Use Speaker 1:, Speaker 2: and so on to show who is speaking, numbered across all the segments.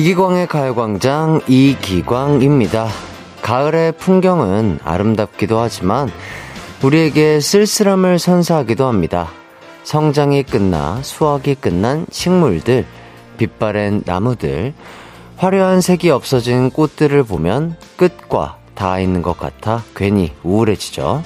Speaker 1: 이기광의 가요광장 이기광입니다. 가을의 풍경은 아름답기도 하지만 우리에게 쓸쓸함을 선사하기도 합니다. 성장이 끝나 수확이 끝난 식물들, 빛바랜 나무들, 화려한 색이 없어진 꽃들을 보면 끝과 닿아 있는 것 같아 괜히 우울해지죠.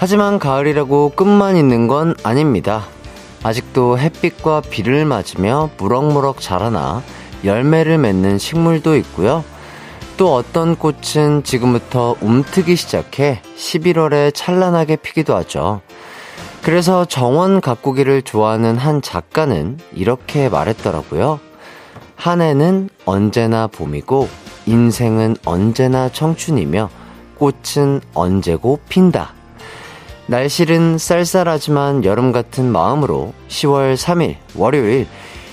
Speaker 1: 하지만 가을이라고 끝만 있는 건 아닙니다. 아직도 햇빛과 비를 맞으며 무럭무럭 자라나 열매를 맺는 식물도 있고요. 또 어떤 꽃은 지금부터 움트기 시작해 11월에 찬란하게 피기도 하죠. 그래서 정원 가꾸기를 좋아하는 한 작가는 이렇게 말했더라고요. 한 해는 언제나 봄이고 인생은 언제나 청춘이며 꽃은 언제고 핀다. 날씨는 쌀쌀하지만 여름 같은 마음으로 10월 3일 월요일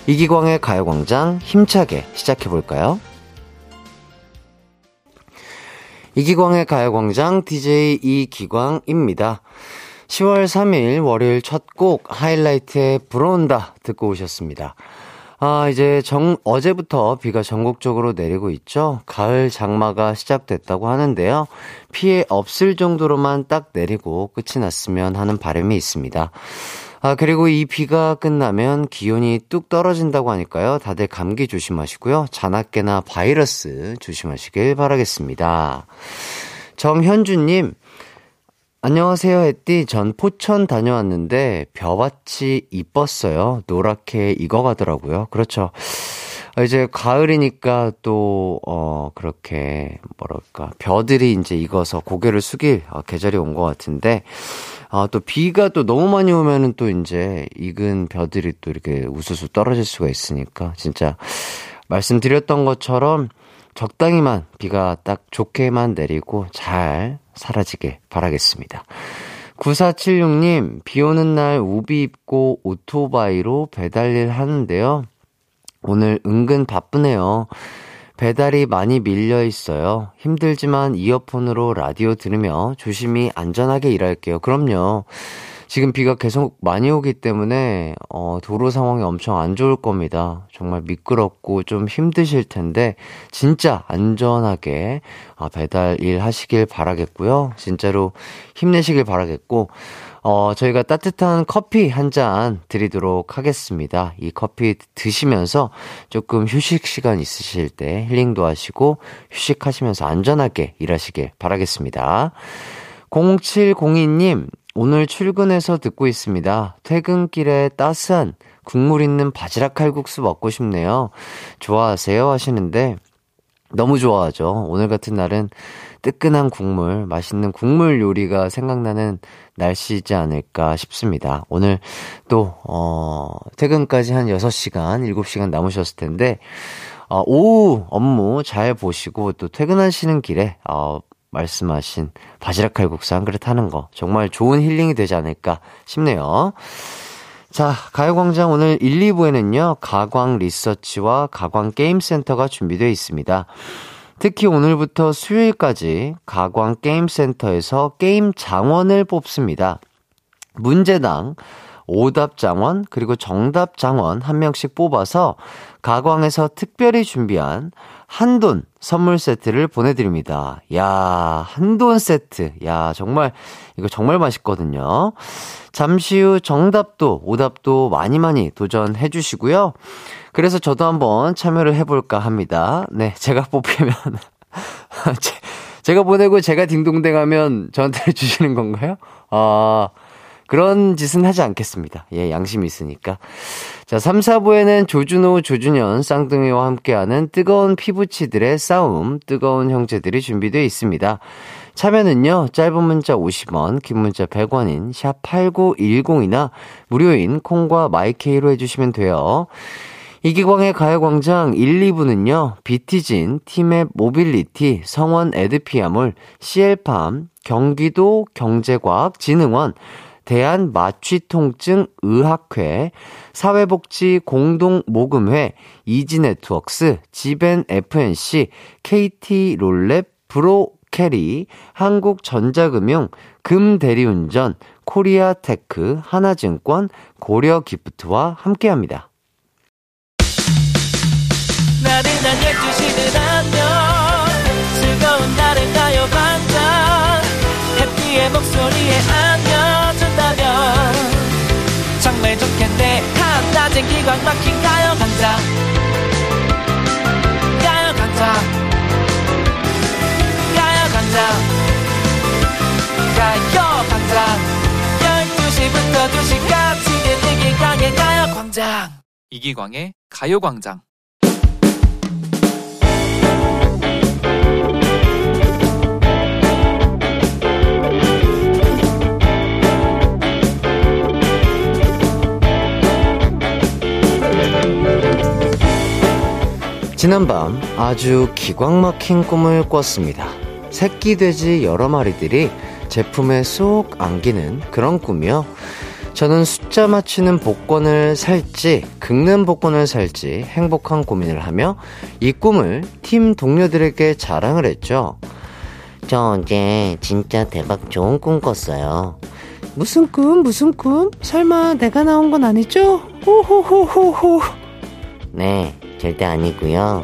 Speaker 1: 이기광의 가요광장 힘차게 시작해볼까요? 이기광의 가요광장 DJ 이기광입니다. 10월 3일 월요일 첫 곡 하이라이트의 불어온다 듣고 오셨습니다. 아, 이제 정, 어제부터 비가 전국적으로 내리고 있죠. 가을 장마가 시작됐다고 하는데요. 피해 없을 정도로만 딱 내리고 끝이 났으면 하는 바람이 있습니다. 아, 그리고 이 비가 끝나면 기온이 뚝 떨어진다고 하니까요. 다들 감기 조심하시고요. 자나깨나 바이러스 조심하시길 바라겠습니다. 정현주님, 안녕하세요, 햇띠. 전 포천 다녀왔는데 벼밭이 이뻤어요. 노랗게 익어가더라고요. 그렇죠. 아, 이제 가을이니까 또, 어, 그렇게, 뭐랄까, 벼들이 이제 익어서 고개를 숙일 어, 계절이 온 것 같은데, 아, 또 비가 또 너무 많이 오면은 또 이제 익은 벼들이 또 이렇게 우수수 떨어질 수가 있으니까, 진짜, 말씀드렸던 것처럼 적당히만 비가 딱 좋게만 내리고 잘 사라지길 바라겠습니다. 9476님, 비 오는 날 우비 입고 오토바이로 배달일 하는데요. 오늘 은근 바쁘네요. 배달이 많이 밀려 있어요. 힘들지만 이어폰으로 라디오 들으며 조심히 안전하게 일할게요. 그럼요. 지금 비가 계속 많이 오기 때문에 어, 도로 상황이 엄청 안 좋을 겁니다. 정말 미끄럽고 좀 힘드실 텐데 진짜 안전하게 어, 배달 일 하시길 바라겠고요. 진짜로 힘내시길 바라겠고 어, 저희가 따뜻한 커피 한 잔 드리도록 하겠습니다. 이 커피 드시면서 조금 휴식 시간 있으실 때 힐링도 하시고 휴식하시면서 안전하게 일하시길 바라겠습니다. 0702님, 오늘 출근해서 듣고 있습니다. 퇴근길에 따스한 국물 있는 바지락 칼국수 먹고 싶네요. 좋아하세요? 하시는데, 너무 좋아하죠. 오늘 같은 날은 뜨끈한 국물, 맛있는 국물 요리가 생각나는 날씨지 않을까 싶습니다. 오늘 또, 어, 퇴근까지 한 6시간, 7시간 남으셨을 텐데, 어, 오후 업무 잘 보시고 또 퇴근하시는 길에, 어, 말씀하신 바지락 칼국수 한 그릇 하는 거 정말 좋은 힐링이 되지 않을까 싶네요. 자, 가요광장 오늘 1, 2부에는요, 가광 리서치와 가광 게임센터가 준비되어 있습니다. 특히 오늘부터 수요일까지 가광 게임센터에서 게임 장원을 뽑습니다. 문제당, 오답 장원, 그리고 정답 장원 한 명씩 뽑아서 가광에서 특별히 준비한 한돈 선물 세트를 보내드립니다. 야, 한돈 세트. 야, 정말, 이거 정말 맛있거든요. 잠시 후 정답도, 오답도 많이 많이 도전해 주시고요. 그래서 저도 한번 참여를 해볼까 합니다. 네, 제가 뽑히면. 제가 보내고 제가 딩동댕 하면 저한테 주시는 건가요? 아, 그런 짓은 하지 않겠습니다. 예, 양심이 있으니까. 자, 3, 4부에는 조준호, 조준현, 쌍둥이와 함께하는 뜨거운 피붙이들의 싸움, 뜨거운 형제들이 준비되어 있습니다. 참여는요, 짧은 문자 50원, 긴 문자 100원인 샵8910이나 무료인 콩과 마이케이로 해주시면 돼요. 이기광의 가요광장 1, 2부는요, 비티진, 팀의 모빌리티, 성원 에드피아몰, CL팜, 경기도 경제과학진흥원, 대한마취통증의학회, 사회복지 공동모금회, 이지네트웍스, 지벤 FNC, KT롤랩, 브로캐리, 한국전자금융, 금대리운전, 코리아테크, 하나증권, 고려기프트와 함께합니다. 나른한 12시는 안녕. 즐거운 날을 가요 반짝 해피의 목소리에 안 한낮엔 기광 막힌 가요 강자 가요 강자 가요 강자 가요 강자 12시부터 2시까지 들기광의 가요 광장.
Speaker 2: 이기광의 가요 광장
Speaker 1: 지난밤 아주 기광 막힌 꿈을 꿨습니다. 새끼 돼지 여러 마리들이 제 품에 쏙 안기는 그런 꿈이요. 저는 숫자 맞추는 복권을 살지, 긁는 복권을 살지 행복한 고민을 하며 이 꿈을 팀 동료들에게 자랑을 했죠. 저 어제 진짜 대박 좋은 꿈 꿨어요. 무슨 꿈, 무슨 꿈? 설마 내가 나온 건 아니죠? 호호호호호. 네, 절대 아니고요.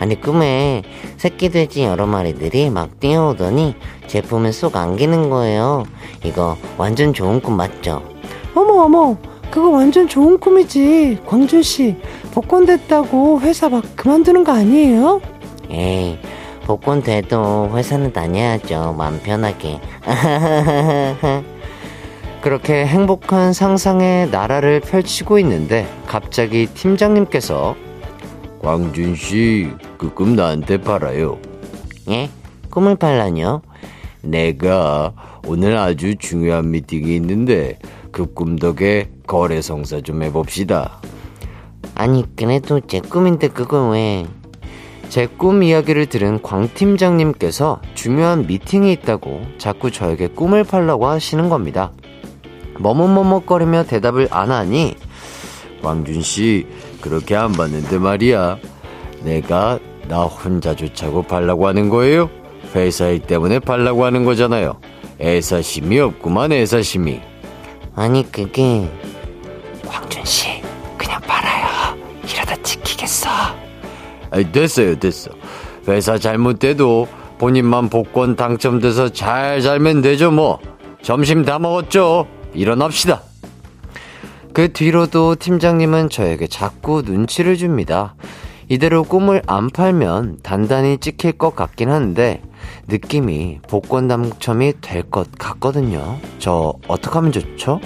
Speaker 1: 아니 꿈에 새끼 돼지 여러 마리들이 막 뛰어오더니 제품을 쏙 안기는 거예요. 이거 완전 좋은 꿈 맞죠? 어머 어머 그거 완전 좋은 꿈이지 광준 씨 복권 됐다고 회사 막 그만두는 거 아니에요? 에이 복권 돼도 회사는 다녀야죠 마음 편하게 그렇게 행복한 상상의 나라를 펼치고 있는데 갑자기 팀장님께서 광준 씨, 그 꿈 나한테 팔아요. 예? 꿈을 팔라뇨? 내가 오늘 아주 중요한 미팅이 있는데 그 꿈 덕에 거래 성사 좀 해봅시다. 아니, 그래도 제 꿈인데 그건 왜? 제 꿈 이야기를 들은 광 팀장님께서 중요한 미팅이 있다고 자꾸 저에게 꿈을 팔라고 하시는 겁니다. 머뭇머뭇거리며 대답을 안 하니 광준 씨, 그렇게 안 봤는데 말이야. 내가 나 혼자 좋자고 팔라고 하는 거예요? 회사일 때문에 팔라고 하는 거잖아요. 애사심이 없구만, 애사심이. 아니, 그게. 광준 씨, 그냥 팔아요. 이러다 지키겠어. 아이, 됐어요, 됐어. 회사 잘못돼도 본인만 복권 당첨돼서 잘 살면 되죠, 뭐. 점심 다 먹었죠? 일어납시다. 그 뒤로도 팀장님은 저에게 자꾸 눈치를 줍니다. 이대로 꿈을 안 팔면 단단히 찍힐 것 같긴 한데 느낌이 복권 당첨이 될 것 같거든요. 저 어떡하면 좋죠?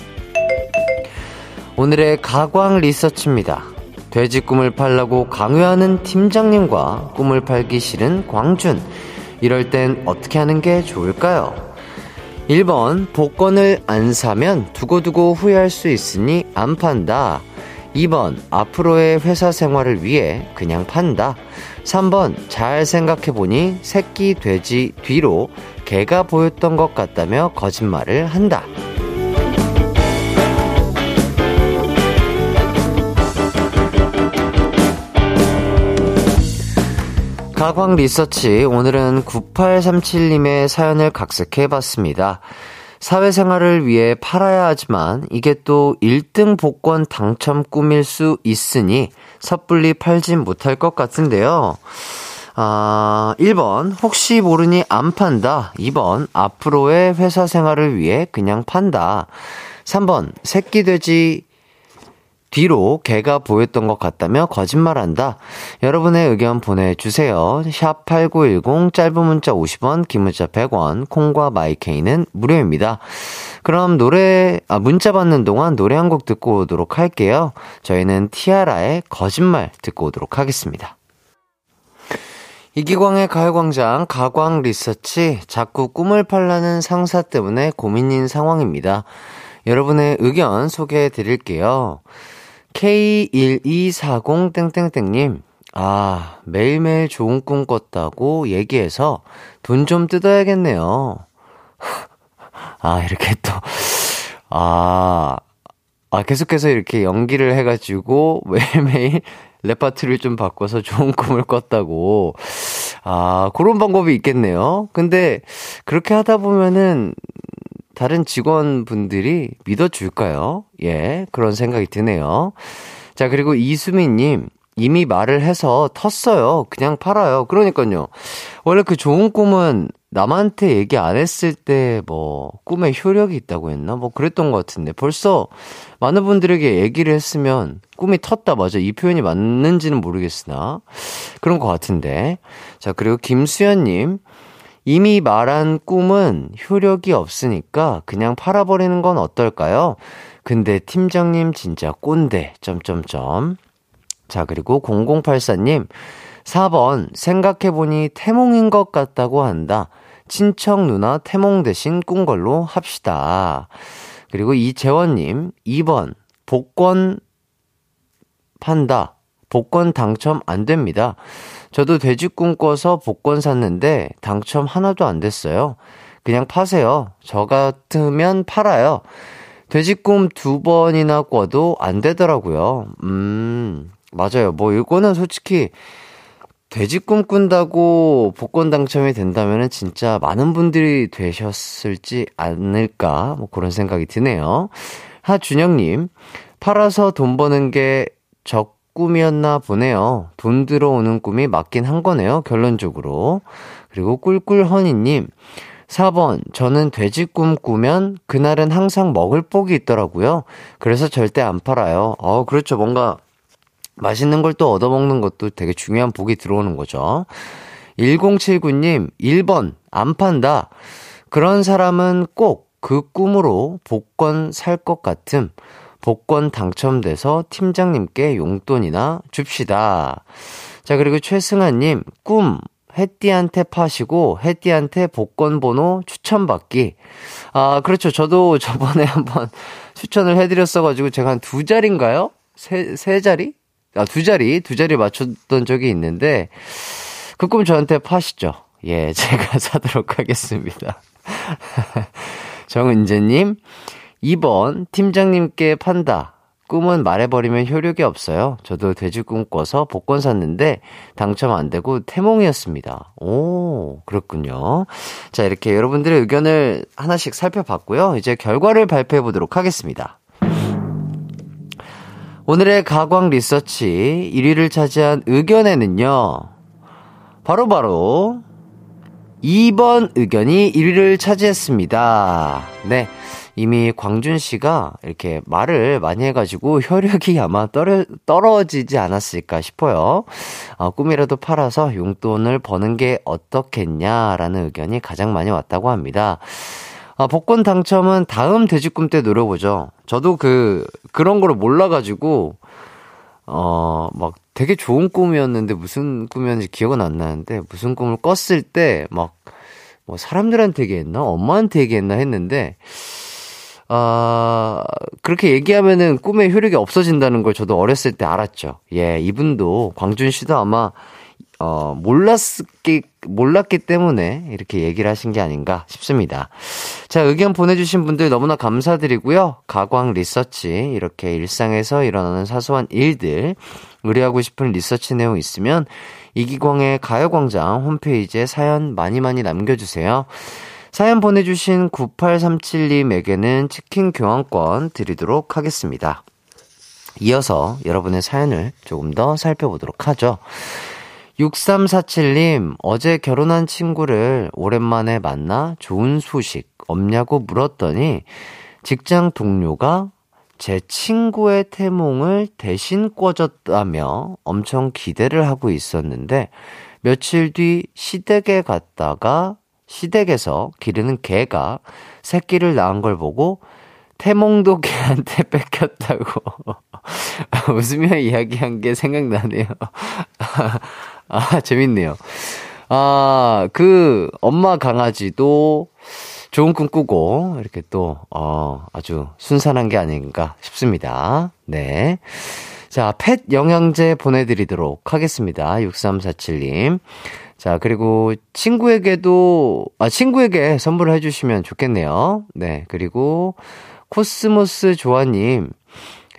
Speaker 1: 오늘의 가광 리서치입니다. 돼지 꿈을 팔라고 강요하는 팀장님과 꿈을 팔기 싫은 광준. 이럴 땐 어떻게 하는 게 좋을까요? 1번, 복권을 안 사면 두고두고 후회할 수 있으니 안 판다. 2번, 앞으로의 회사 생활을 위해 그냥 판다. 3번, 잘 생각해보니 새끼 돼지 뒤로 개가 보였던 것 같다며 거짓말을 한다. 가광 리서치 오늘은 9837님의 사연을 각색해 봤습니다. 사회생활을 위해 팔아야 하지만 이게 또 1등 복권 당첨 꿈일 수 있으니 섣불리 팔진 못할 것 같은데요. 아, 1번, 혹시 모르니 안 판다. 2번, 앞으로의 회사 생활을 위해 그냥 판다. 3번, 새끼 돼지 뒤로 개가 보였던 것 같다며 거짓말한다. 여러분의 의견 보내주세요. 샵 8910 짧은 문자 50원, 긴 문자 100원, 콩과 마이케이는 무료입니다. 그럼 노래, 아, 문자 받는 동안 노래 한 곡 듣고 오도록 할게요. 저희는 티아라의 거짓말 듣고 오도록 하겠습니다. 이기광의 가요광장 가광 리서치 자꾸 꿈을 팔라는 상사 때문에 고민인 상황입니다. 여러분의 의견 소개해 드릴게요. K1240땡땡땡님, 아, 매일매일 좋은 꿈 꿨다고 얘기해서 돈 좀 뜯어야겠네요. 아, 이렇게 또, 아, 아, 계속해서 이렇게 연기를 해가지고 매일매일 레파토리를 좀 바꿔서 좋은 꿈을 꿨다고. 아, 그런 방법이 있겠네요. 근데 그렇게 하다 보면은 다른 직원분들이 믿어줄까요? 예, 그런 생각이 드네요. 자, 그리고 이수민님, 이미 말을 해서 텄어요. 그냥 팔아요. 그러니까요. 원래 그 좋은 꿈은 남한테 얘기 안 했을 때 뭐 꿈에 효력이 있다고 했나? 뭐 그랬던 것 같은데 벌써 많은 분들에게 얘기를 했으면 꿈이 텄다 맞아. 이 표현이 맞는지는 모르겠으나 그런 것 같은데. 자, 그리고 김수현님. 이미 말한 꿈은 효력이 없으니까 그냥 팔아버리는 건 어떨까요? 근데 팀장님 진짜 꼰대. 점점점. 자, 그리고 0084님. 4번 생각해보니 태몽인 것 같다고 한다. 친척 누나 태몽 대신 꾼 걸로 합시다. 그리고 이재원님, 2번, 복권 판다. 복권 당첨 안 됩니다. 저도 돼지 꿈꿔서 복권 샀는데 당첨 하나도 안 됐어요. 그냥 파세요. 저 같으면 팔아요. 돼지 꿈 두 번이나 꿔도 안 되더라고요. 음, 맞아요. 뭐 이거는 솔직히 돼지 꿈꾼다고 복권 당첨이 된다면 진짜 많은 분들이 되셨을지 않을까 뭐 그런 생각이 드네요. 하준영님 팔아서 돈 버는 게 적 꿈이었나 보네요. 돈 들어오는 꿈이 맞긴 한 거네요. 결론적으로. 그리고 꿀꿀허니님 4번, 저는 돼지 꿈 꾸면 그날은 항상 먹을 복이 있더라고요. 그래서 절대 안 팔아요. 어, 그렇죠. 뭔가 맛있는 걸 또 얻어먹는 것도 되게 중요한 복이 들어오는 거죠. 1079님, 1번, 안 판다. 그런 사람은 꼭 그 꿈으로 복권 살 것 같음. 복권 당첨돼서 팀장님께 용돈이나 줍시다. 자, 그리고 최승아님, 꿈, 햇띠한테 파시고, 햇띠한테 복권 번호 추천받기. 아, 그렇죠. 저도 저번에 한번 추천을 해드렸어 가지고, 제가 한 두 자리인가요? 세, 세 자리? 아, 두 자리, 두 자리 맞췄던 적이 있는데, 그 꿈 저한테 파시죠. 예, 제가 사도록 하겠습니다. 정은재님, 2번, 팀장님께 판다. 꿈은 말해버리면 효력이 없어요. 저도 돼지 꿈 꿔서 복권 샀는데 당첨 안 되고 태몽이었습니다. 오, 그렇군요. 자, 이렇게 여러분들의 의견을 하나씩 살펴봤고요. 이제 결과를 발표해 보도록 하겠습니다. 오늘의 가광 리서치 1위를 차지한 의견에는요. 바로바로 바로 2번 의견이 1위를 차지했습니다. 네. 이미 광준 씨가 이렇게 말을 많이 해가지고 효력이 아마 떨어, 떨어지지 않았을까 싶어요. 어, 꿈이라도 팔아서 용돈을 버는 게 어떻겠냐라는 의견이 가장 많이 왔다고 합니다. 아, 복권 당첨은 다음 돼지꿈 때 노려보죠. 저도 그, 그런 거를 몰라가지고, 어, 막 되게 좋은 꿈이었는데 무슨 꿈이었는지 기억은 안 나는데 무슨 꿈을 꿨을 때 막, 뭐 사람들한테 얘기했나? 엄마한테 얘기했나 했는데, 아, 그렇게 얘기하면은 꿈의 효력이 없어진다는 걸 저도 어렸을 때 알았죠. 예, 이분도, 광준 씨도 아마 어, 몰랐기, 몰랐기 때문에 이렇게 얘기를 하신 게 아닌가 싶습니다. 자, 의견 보내주신 분들 너무나 감사드리고요. 가광 리서치, 이렇게 일상에서 일어나는 사소한 일들, 의뢰하고 싶은 리서치 내용 있으면 이기광의 가요광장 홈페이지에 사연 많이 많이 남겨주세요. 사연 보내주신 9837님에게는 치킨 교환권 드리도록 하겠습니다. 이어서 여러분의 사연을 조금 더 살펴보도록 하죠. 6347님, 어제 결혼한 친구를 오랜만에 만나 좋은 소식 없냐고 물었더니 직장 동료가 제 친구의 태몽을 대신 꿔줬다며 엄청 기대를 하고 있었는데 며칠 뒤 시댁에 갔다가 시댁에서 기르는 개가 새끼를 낳은 걸 보고 태몽도 개한테 뺏겼다고 웃으며 이야기한 게 생각나네요. 아, 재밌네요. 아, 그, 엄마 강아지도 좋은 꿈 꾸고, 이렇게 또, 어, 아주 순산한 게 아닌가 싶습니다. 네. 자, 펫 영양제 보내 드리도록 하겠습니다. 6347님. 자, 그리고 친구에게도, 아, 친구에게 선물을 해주시면 좋겠네요. 네. 그리고 코스모스 조아님,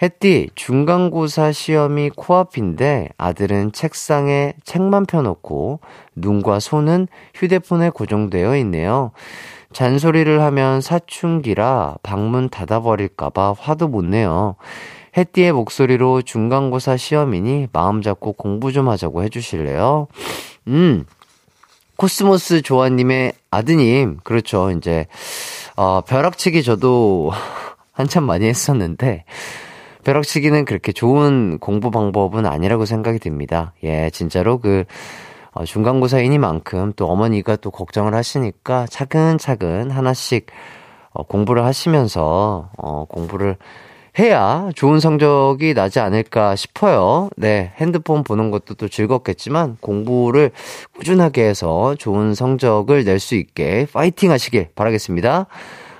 Speaker 1: 햇띠, 중간고사 시험이 코앞인데 아들은 책상에 책만 펴놓고 눈과 손은 휴대폰에 고정되어 있네요. 잔소리를 하면 사춘기라 방문 닫아버릴까봐 화도 못 내요. 햇띠의 목소리로 중간고사 시험이니 마음 잡고 공부 좀 하자고 해주실래요? 음, 코스모스 조아님의 아드님, 그렇죠. 이제, 어, 벼락치기 저도 한참 많이 했었는데, 벼락치기는 그렇게 좋은 공부 방법은 아니라고 생각이 듭니다. 예, 진짜로 그, 어, 중간고사이니만큼 또 어머니가 또 걱정을 하시니까 차근차근 하나씩 어, 공부를 하시면서, 어, 공부를 해야 좋은 성적이 나지 않을까 싶어요. 네, 핸드폰 보는 것도 또 즐겁겠지만 공부를 꾸준하게 해서 좋은 성적을 낼 수 있게 파이팅 하시길 바라겠습니다.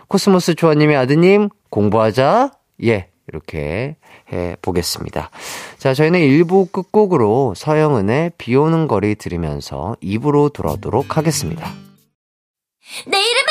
Speaker 1: 코스모스 조아님의 아드님, 공부하자. 예, 이렇게 해 보겠습니다. 자, 저희는 1부 끝곡으로 서영은의 비 오는 거리 들으면서 2부로 돌아오도록 하겠습니다.
Speaker 3: 내 이름은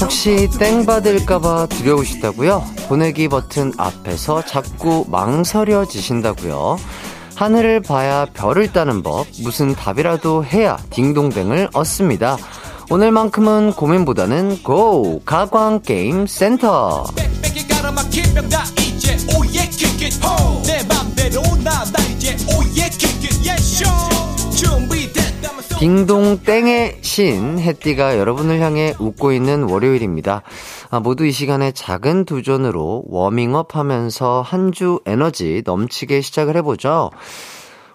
Speaker 1: 혹시 땡 받을까봐 두려우시다고요? 보내기 버튼 앞에서 자꾸 망설여지신다고요? 하늘을 봐야 별을 따는 법, 무슨 답이라도 해야 딩동댕을 얻습니다. 오늘만큼은 고민보다는 고! 가광게임 센터!
Speaker 4: 내 맘대로 나나 이제 오예 킥잇 예쇼
Speaker 1: 딩동땡의 신, 햇띠가 여러분을 향해 웃고 있는 월요일입니다. 아, 모두 이 시간에 작은 도전으로 워밍업 하면서 한 주 에너지 넘치게 시작을 해보죠.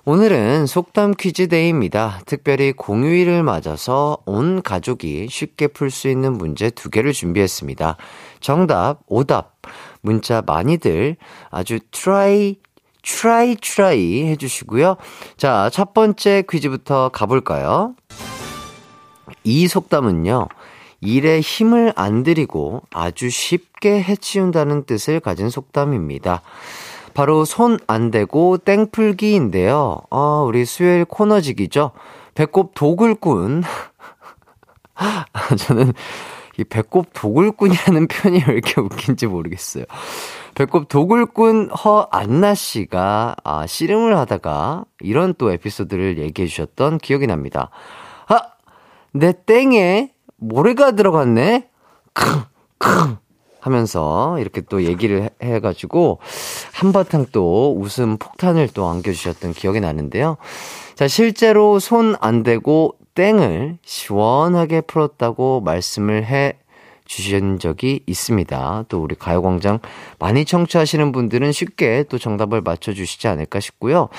Speaker 1: 오늘은 속담 퀴즈 day입니다. 특별히 공휴일을 맞아서 온 가족이 쉽게 풀 수 있는 문제 두 개를 준비했습니다. 정답, 오답, 문자 많이들 아주 try, try, try 해주시고요. 자, 첫 번째 퀴즈부터 가볼까요? 이 속담은요, 일에 힘을 안 들이고 아주 쉽게 해치운다는 뜻을 가진 속담입니다. 바로 손 안 대고 땡풀기인데요. 아, 우리 수요일 코너직이죠. 배꼽 도굴꾼. 저는 이 배꼽 도굴꾼이라는 표현이 왜 이렇게 웃긴지 모르겠어요. 배꼽 도굴꾼 허안나 씨가 아, 씨름을 하다가 이런 또 에피소드를 얘기해 주셨던 기억이 납니다. 아, 내 땡에 모래가 들어갔네? 크, 크. 하면서 이렇게 또 얘기를 해- 해가지고 한바탕 또 웃음 폭탄을 또 안겨주셨던 기억이 나는데요. 자, 실제로 손 안 대고 땡을 시원하게 풀었다고 말씀을 해 주신 적이 있습니다. 또 우리 가요광장 많이 청취하시는 분들은 쉽게 또 정답을 맞춰주시지 않을까 싶고요.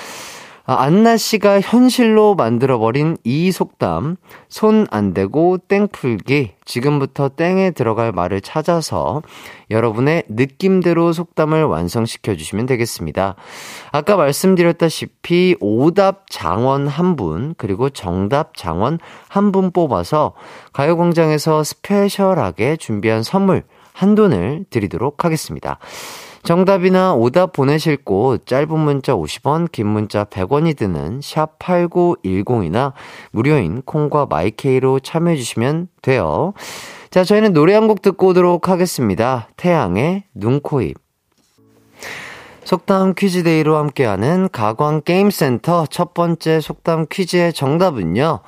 Speaker 1: 아, 안나 씨가 현실로 만들어버린 이 속담, 손 안 대고 땡 풀기. 지금부터 땡에 들어갈 말을 찾아서 여러분의 느낌대로 속담을 완성시켜 주시면 되겠습니다. 아까 말씀드렸다시피 오답 장원 한 분, 그리고 정답 장원 한 분 뽑아서 가요광장에서 special하게 준비한 선물 한돈을 드리도록 하겠습니다. 정답이나 오답 보내실 곳 짧은 문자 50원, 긴 문자 100원이 드는 샵 8910이나 무료인 콩과 마이케이로 참여해 주시면 돼요. 자, 저희는 노래 한 곡 듣고 오도록 하겠습니다. 태양의 눈 코 입. 속담 퀴즈데이로 함께하는 가광게임센터 첫 번째 속담 퀴즈의 정답은요.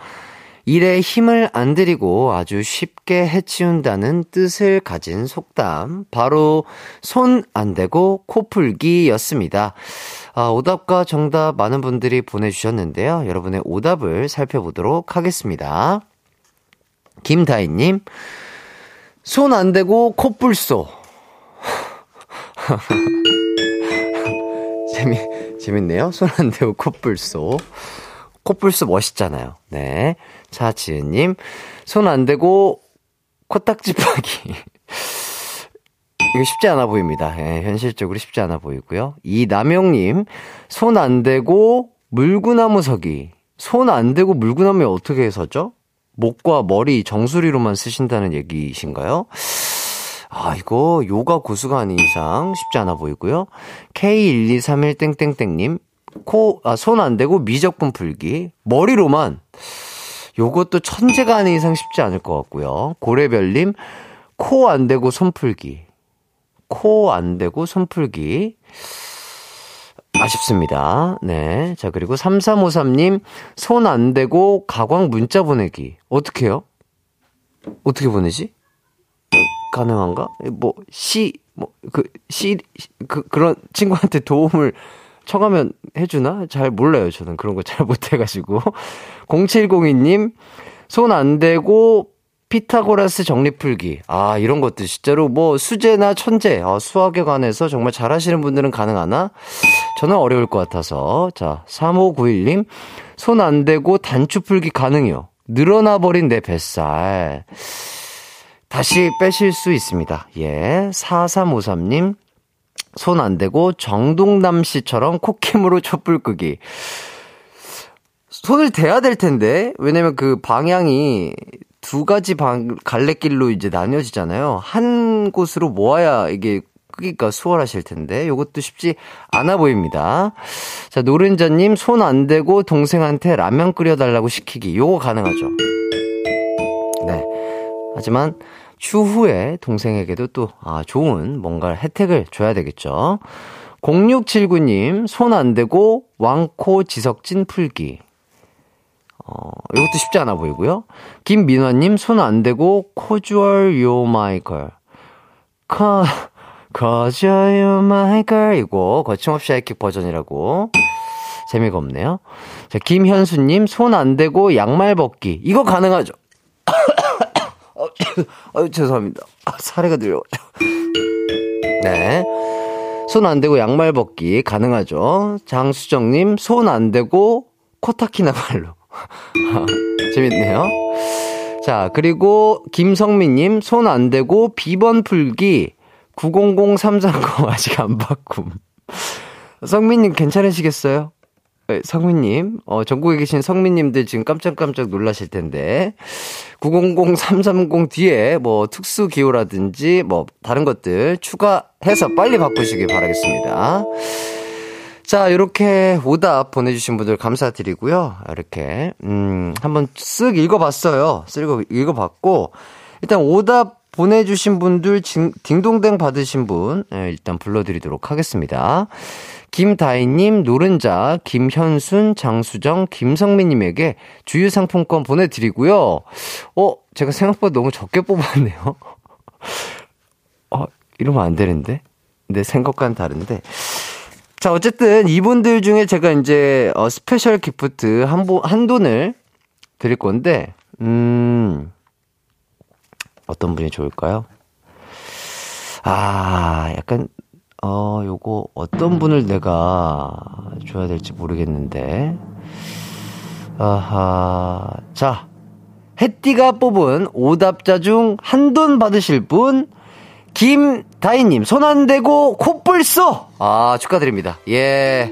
Speaker 1: 일에 힘을 안 들이고 아주 쉽게 해치운다는 뜻을 가진 속담. 바로 손 안 대고 코 풀기였습니다. 아, 오답과 정답 많은 분들이 보내주셨는데요. 여러분의 오답을 살펴보도록 하겠습니다. 김다희님, 손 안 대고 코뿔소. 재미, 재밌네요. 손 안 대고 코뿔소. 코뿔소 멋있잖아요. 네. 차지은님, 손 안 대고 코딱지 파기. 이거 쉽지 않아 보입니다. 예, 현실적으로 쉽지 않아 보이고요. 이남영님, 손 안 대고 물구나무 서기. 손 안 대고 물구나무에 어떻게 서죠? 목과 머리 정수리로만 쓰신다는 얘기이신가요? 아, 이거 요가 고수가 아닌 이상 쉽지 않아 보이고요. K1231땡땡땡님, 코, 아, 손 안 대고 미적분 풀기. 머리로만. 요것도 천재가 아닌 이상 쉽지 않을 것 같고요. 고래별님, 코안 대고 손 풀기. 코안 대고 손 풀기. 아쉽습니다. 네. 자, 그리고 3353님, 손 안 대고 가광 문자 보내기. 어떻게 해요? 어떻게 보내지? 가능한가? 뭐, 시, 뭐, 그, 시, 그, 그런 친구한테 도움을 청하면 해주나? 잘 몰라요. 저는 그런 거 잘 못해가지고. 0702님, 손 안 대고 피타고라스 정리풀기. 아, 이런 것들 진짜로 뭐 수제나 천재, 아, 수학에 관해서 정말 잘하시는 분들은 가능하나? 저는 어려울 것 같아서. 자, 3591님, 손 안 대고 단추 풀기 가능해요. 늘어나 버린 내 뱃살. 다시 빼실 수 있습니다. 예. 4353님, 손 안 대고 정동남 씨처럼 콧김으로 촛불 끄기. 손을 대야 될 텐데, 왜냐면 그 방향이 두 가지 방, 갈래길로 이제 나뉘어지잖아요. 한 곳으로 모아야 이게 끄기가 수월하실 텐데, 요것도 쉽지 않아 보입니다. 자, 노른자님, 손 안 대고 동생한테 라면 끓여달라고 시키기. 요거 가능하죠. 네. 하지만, 추후에 동생에게도 또, 아, 좋은 뭔가 혜택을 줘야 되겠죠. 0679님, 손 안 대고 왕코 지석진 풀기. 어, 이것도 쉽지 않아 보이고요. 김민화님, 손 안 대고, 코주얼 요 마이 걸. 커, 거저 요 마이 걸. 이거, 거침없이 하이킥 버전이라고. 재미가 없네요. 자, 김현수님, 손 안 대고, 양말 벗기. 이거 가능하죠? 어, 어, 죄송합니다. 아, 사례가 들려가지고. 네. 손 안 대고 양말 벗기 가능하죠. 장수정님, 손 안 대고 코타키나 발로. 재밌네요. 자, 그리고 김성민님, 손 안 대고 비번 풀기 900330 아직 안 바꿈. 성민님 괜찮으시겠어요? 네, 성민님, 어, 전국에 계신 성민님들 지금 깜짝깜짝 놀라실 텐데, 900330 뒤에 뭐 특수 기호라든지 뭐 다른 것들 추가해서 빨리 바꾸시길 바라겠습니다. 자, 이렇게 오답 보내주신 분들 감사드리고요. 이렇게, 음, 한번 쓱 읽어봤어요. 쓱 읽어봤고, 일단 오답 보내주신 분들, 징, 딩동댕 받으신 분, 예, 일단 불러드리도록 하겠습니다. 김다희님, 노른자, 김현순, 장수정, 김성민님에게 주유상품권 보내드리고요. 어, 제가 생각보다 너무 적게 뽑았네요. 어, 이러면 안 되는데? 내 생각과는 다른데. 자, 어쨌든 이분들 중에 제가 이제 어, special gift 한, 보, 한돈을 드릴 건데, 음, 어떤 분이 좋을까요? 아, 약간, 어, 요거 어떤 분을 내가 줘야 될지 모르겠는데. 아하, 자, 해띠가 뽑은 오답자 중 한 돈 받으실 분, 김다희님, 손 안 대고 쏘! 아, 축하드립니다. 예.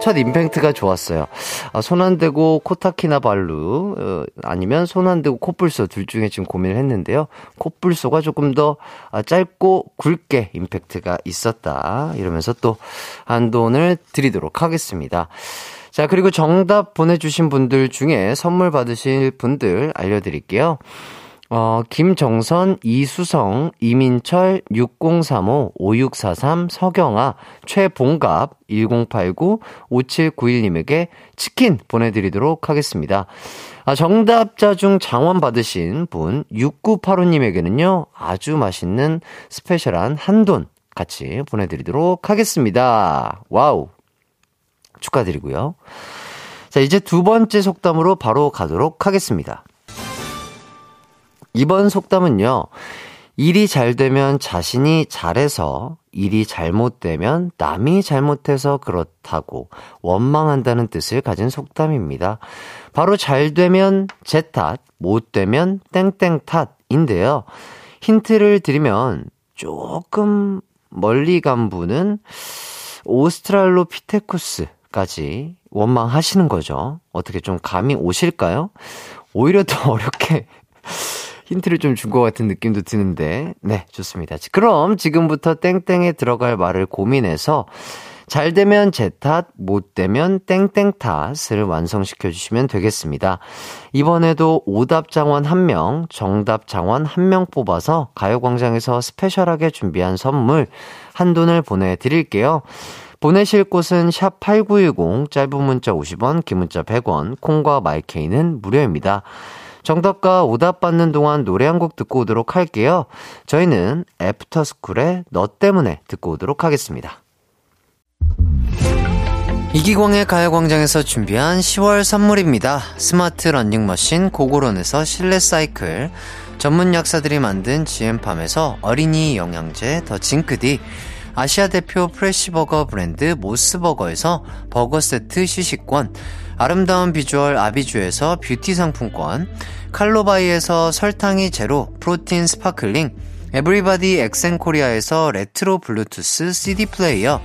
Speaker 1: 첫 임팩트가 좋았어요. 아, 손안 대고 코타키나 발루, 어, 아니면 손안 대고 콧불소 둘 중에 지금 고민을 했는데요. 콧불소가 조금 더 아, 짧고 굵게 임팩트가 있었다. 이러면서 또 한돈을 드리도록 하겠습니다. 자, 그리고 정답 보내주신 분들 중에 선물 받으실 분들 알려드릴게요. 어, 김정선, 이수성, 이민철, 6035, 5643, 서경아, 최봉갑, 1089, 5791님에게 치킨 보내드리도록 하겠습니다. 아, 정답자 중 장원 받으신 분, 6985님에게는요, 아주 맛있는 special한 한돈 같이 보내드리도록 하겠습니다. wow. 축하드리고요. 자, 이제 두 번째 속담으로 바로 가도록 하겠습니다. 이번 속담은요, 일이 잘 되면 자신이 잘해서, 일이 잘못되면 남이 잘못해서 그렇다고 원망한다는 뜻을 가진 속담입니다. 바로 잘 되면 제 탓, 못 되면 땡땡 탓인데요. 힌트를 드리면 조금 멀리 간 분은 오스트랄로피테쿠스까지 원망하시는 거죠. 어떻게 좀 감이 오실까요? 오히려 더 어렵게 힌트를 좀 준 것 같은 느낌도 드는데, 네, 좋습니다. 그럼 지금부터 땡땡에 들어갈 말을 고민해서 잘 되면 제 탓, 못 되면 땡땡 탓을 완성시켜 주시면 되겠습니다. 이번에도 오답 장원 1명, 정답 장원 1명 뽑아서 가요광장에서 스페셜하게 준비한 선물 한돈을 보내드릴게요. 보내실 곳은 샵 8910, 짧은 문자 50원, 긴 문자 100원, 콩과 마이케이는 무료입니다. 정답과 오답 받는 동안 노래 한 곡 듣고 오도록 할게요. 저희는 애프터스쿨의 너 때문에 듣고 오도록 하겠습니다. 이기광의 가요광장에서 준비한 10월 선물입니다. 스마트 러닝머신 고고론에서 실내 사이클, 전문 약사들이 만든 지엠팜에서 어린이 영양제 더 징크디, 아시아 대표 fresh버거 브랜드 모스버거에서 버거 세트 시식권, 아름다운 비주얼 아비주에서 뷰티 상품권, 칼로바이에서 설탕이 제로 프로틴 sparkling, 에브리바디 엑센코리아에서 레트로 블루투스 CD 플레이어,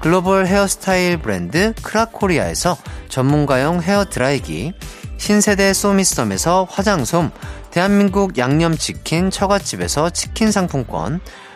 Speaker 1: 글로벌 헤어스타일 브랜드 크라코리아에서 전문가용 헤어 드라이기, 신세대 소미썸에서 화장솜, 대한민국 양념치킨 처갓집에서 치킨 상품권,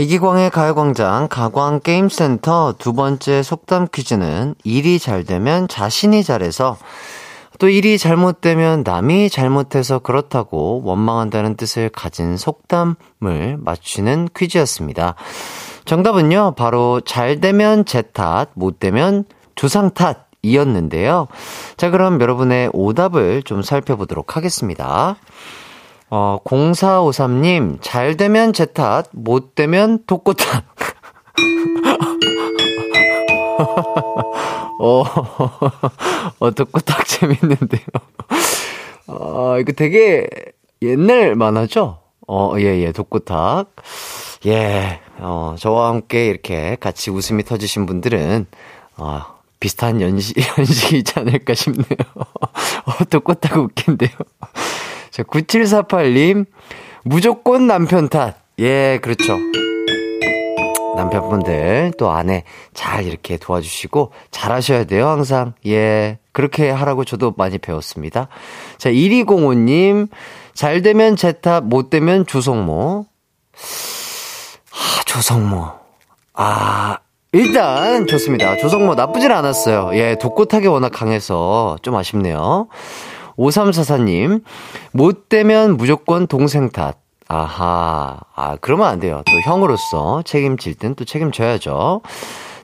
Speaker 1: 이기광의 가요광장 가광게임센터 두 번째 속담 퀴즈는 일이 잘 되면 자신이 잘해서 또 일이 잘못되면 남이 잘못해서 그렇다고 원망한다는 뜻을 가진 속담을 맞추는 퀴즈였습니다. 정답은요, 바로 잘 되면 제 탓, 못 되면 조상 탓이었는데요. 자, 그럼 여러분의 오답을 좀 살펴보도록 하겠습니다. 어, 0453님, 잘 되면 제 탓, 못 되면 독고 탓. 어, 어, 듣고 딱 재밌는데요. 어, 이거 되게 옛날 만화죠? 어, 예, 예, 독고탁. 예, 어, 저와 함께 이렇게 같이 웃음이 터지신 분들은, 어, 비슷한 연시, 연식이 있지 않을까 싶네요. 어, 독고탁 웃긴데요. 자, 9748님, 무조건 남편 탓. 예, 그렇죠. 남편분들 또 아내 잘 이렇게 도와주시고 잘 하셔야 돼요, 항상. 예. 그렇게 하라고 저도 많이 배웠습니다. 자, 1205님, 잘 되면 제탑, 못 되면 조성모. 아, 조성모. 아, 일단 좋습니다. 조성모 나쁘진 않았어요. 예, 독고타게 워낙 강해서 좀 아쉽네요. 5344님, 못 되면 무조건 동생 탓. 아하. 아, 그러면 안 돼요. 또 형으로서 책임질 땐 또 책임져야죠.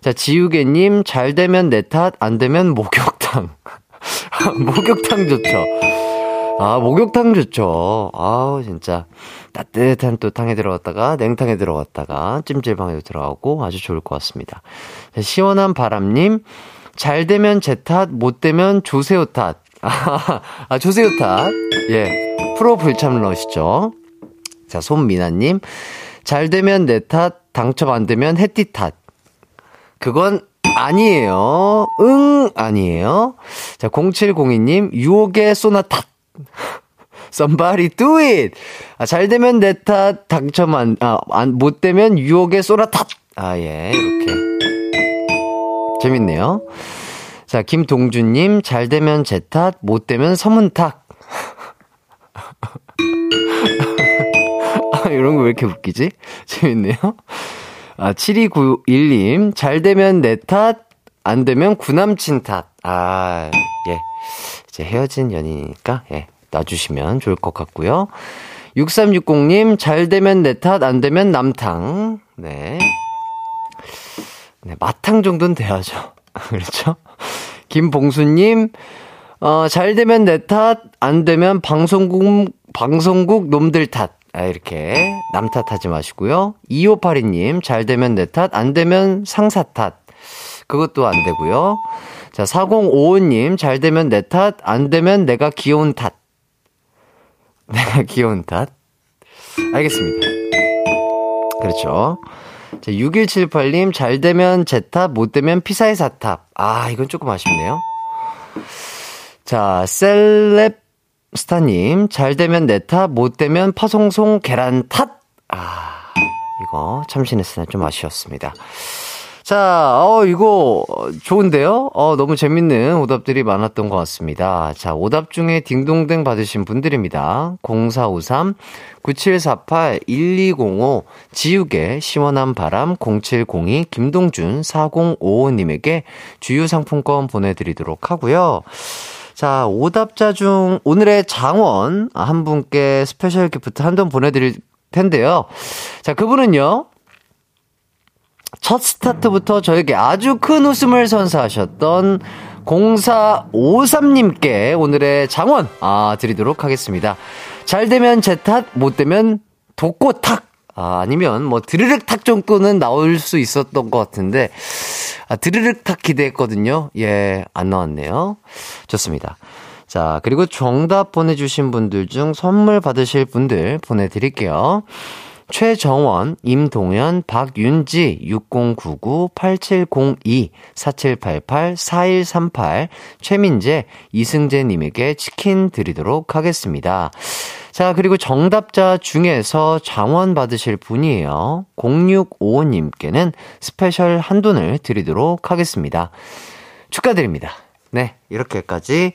Speaker 1: 자, 지우개님, 잘 되면 내 탓, 안 되면 목욕탕. 목욕탕 좋죠. 아, 목욕탕 좋죠. 아우, 진짜. 따뜻한 또 탕에 들어갔다가, 냉탕에 들어갔다가, 찜질방에도 들어가고 아주 좋을 것 같습니다. 자, 시원한 바람님, 잘 되면 제 탓, 못 되면 조세호 탓. 아, 조세호 탓. 예. 프로 불참러시죠. 자, 손미나님. 잘 되면 내 탓, 당첨 안 되면 해띠 탓. 그건 아니에요. 응, 아니에요. 자, 0702님. 유혹의 소나타. somebody do it. 아, 잘 되면 내 탓, 당첨 안, 아, 안, 못 되면 유혹에 쏘라 탓. 아, 예, 이렇게. 재밌네요. 자, 김동준님, 잘 되면 제 탓, 못 되면 서문탁. 아, 이런 거 왜 이렇게 웃기지? 재밌네요. 아, 7291님, 잘 되면 내 탓, 안 되면 구남친 탓. 아, 예. 이제 헤어진 연인이니까, 예. 놔주시면 좋을 것 같고요. 6360님, 잘 되면 내 탓, 안 되면 남탕. 네. 네, 마탕 정도는 돼야죠. 그렇죠? 김봉수님, 어, 잘 되면 내 탓, 안 되면 방송국, 방송국 놈들 탓. 아, 이렇게 남 탓하지 마시고요. 2582님, 잘 되면 내 탓, 안 되면 상사 탓. 그것도 안 되고요. 자, 4055님, 잘 되면 내 탓, 안 되면 내가 귀여운 탓. 내가 귀여운 탓. 알겠습니다. 그렇죠. 자, 6178님, 잘 되면 제 탓, 못 되면 피사의 사탑. 아, 이건 조금 아쉽네요. 자, 셀렙 스타님, 잘 되면 내 탓, 못 되면 파송송 계란 탓. 아, 이거 참신했으나 좀 아쉬웠습니다. 자, 어, 이거 좋은데요? 어, 너무 재밌는 오답들이 많았던 것 같습니다. 자, 오답 중에 딩동댕 받으신 분들입니다. 0453, 9748, 1205, 지우개, 시원한 바람, 0702, 김동준, 4055님에게 주유 상품권 보내드리도록 하고요. 자, 오답자 중 오늘의 장원 한 분께 special gift 한돈 보내드릴 텐데요. 자, 그분은요. 첫 스타트부터 저에게 아주 큰 웃음을 선사하셨던 0453님께 오늘의 장원 아, 드리도록 하겠습니다. 잘 되면 제 탓, 못 되면 독고탁. 아, 아니면 뭐 드르륵 탁 정도는 나올 수 있었던 것 같은데 아, 드르륵 탁 기대했거든요. 예, 안 나왔네요. 좋습니다. 자, 그리고 정답 보내주신 분들 중 선물 받으실 분들 보내드릴게요. 최정원, 임동현, 박윤지, 6099-8702, 4788-4138, 최민재, 이승재님에게 치킨 드리도록 하겠습니다. 자, 그리고 정답자 중에서 장원 받으실 분이에요. 0655님께는 special 한돈을 드리도록 하겠습니다. 축하드립니다. 네, 이렇게까지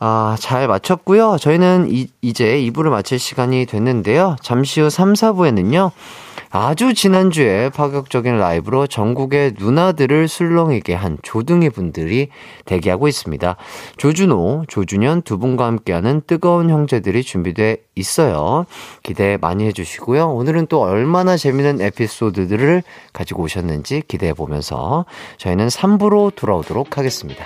Speaker 1: 아, 잘 마쳤고요. 저희는 이, 이제 2부를 마칠 시간이 됐는데요. 잠시 후 3, 4부에는요. 아주 지난주에 파격적인 라이브로 전국의 누나들을 술렁이게 한 조둥이 분들이 대기하고 있습니다. 조준호, 조준현 두 분과 함께하는 뜨거운 형제들이 준비돼 있어요. 기대 많이 해주시고요. 오늘은 또 얼마나 재밌는 에피소드들을 가지고 오셨는지 기대해 보면서 저희는 3부로 돌아오도록 하겠습니다.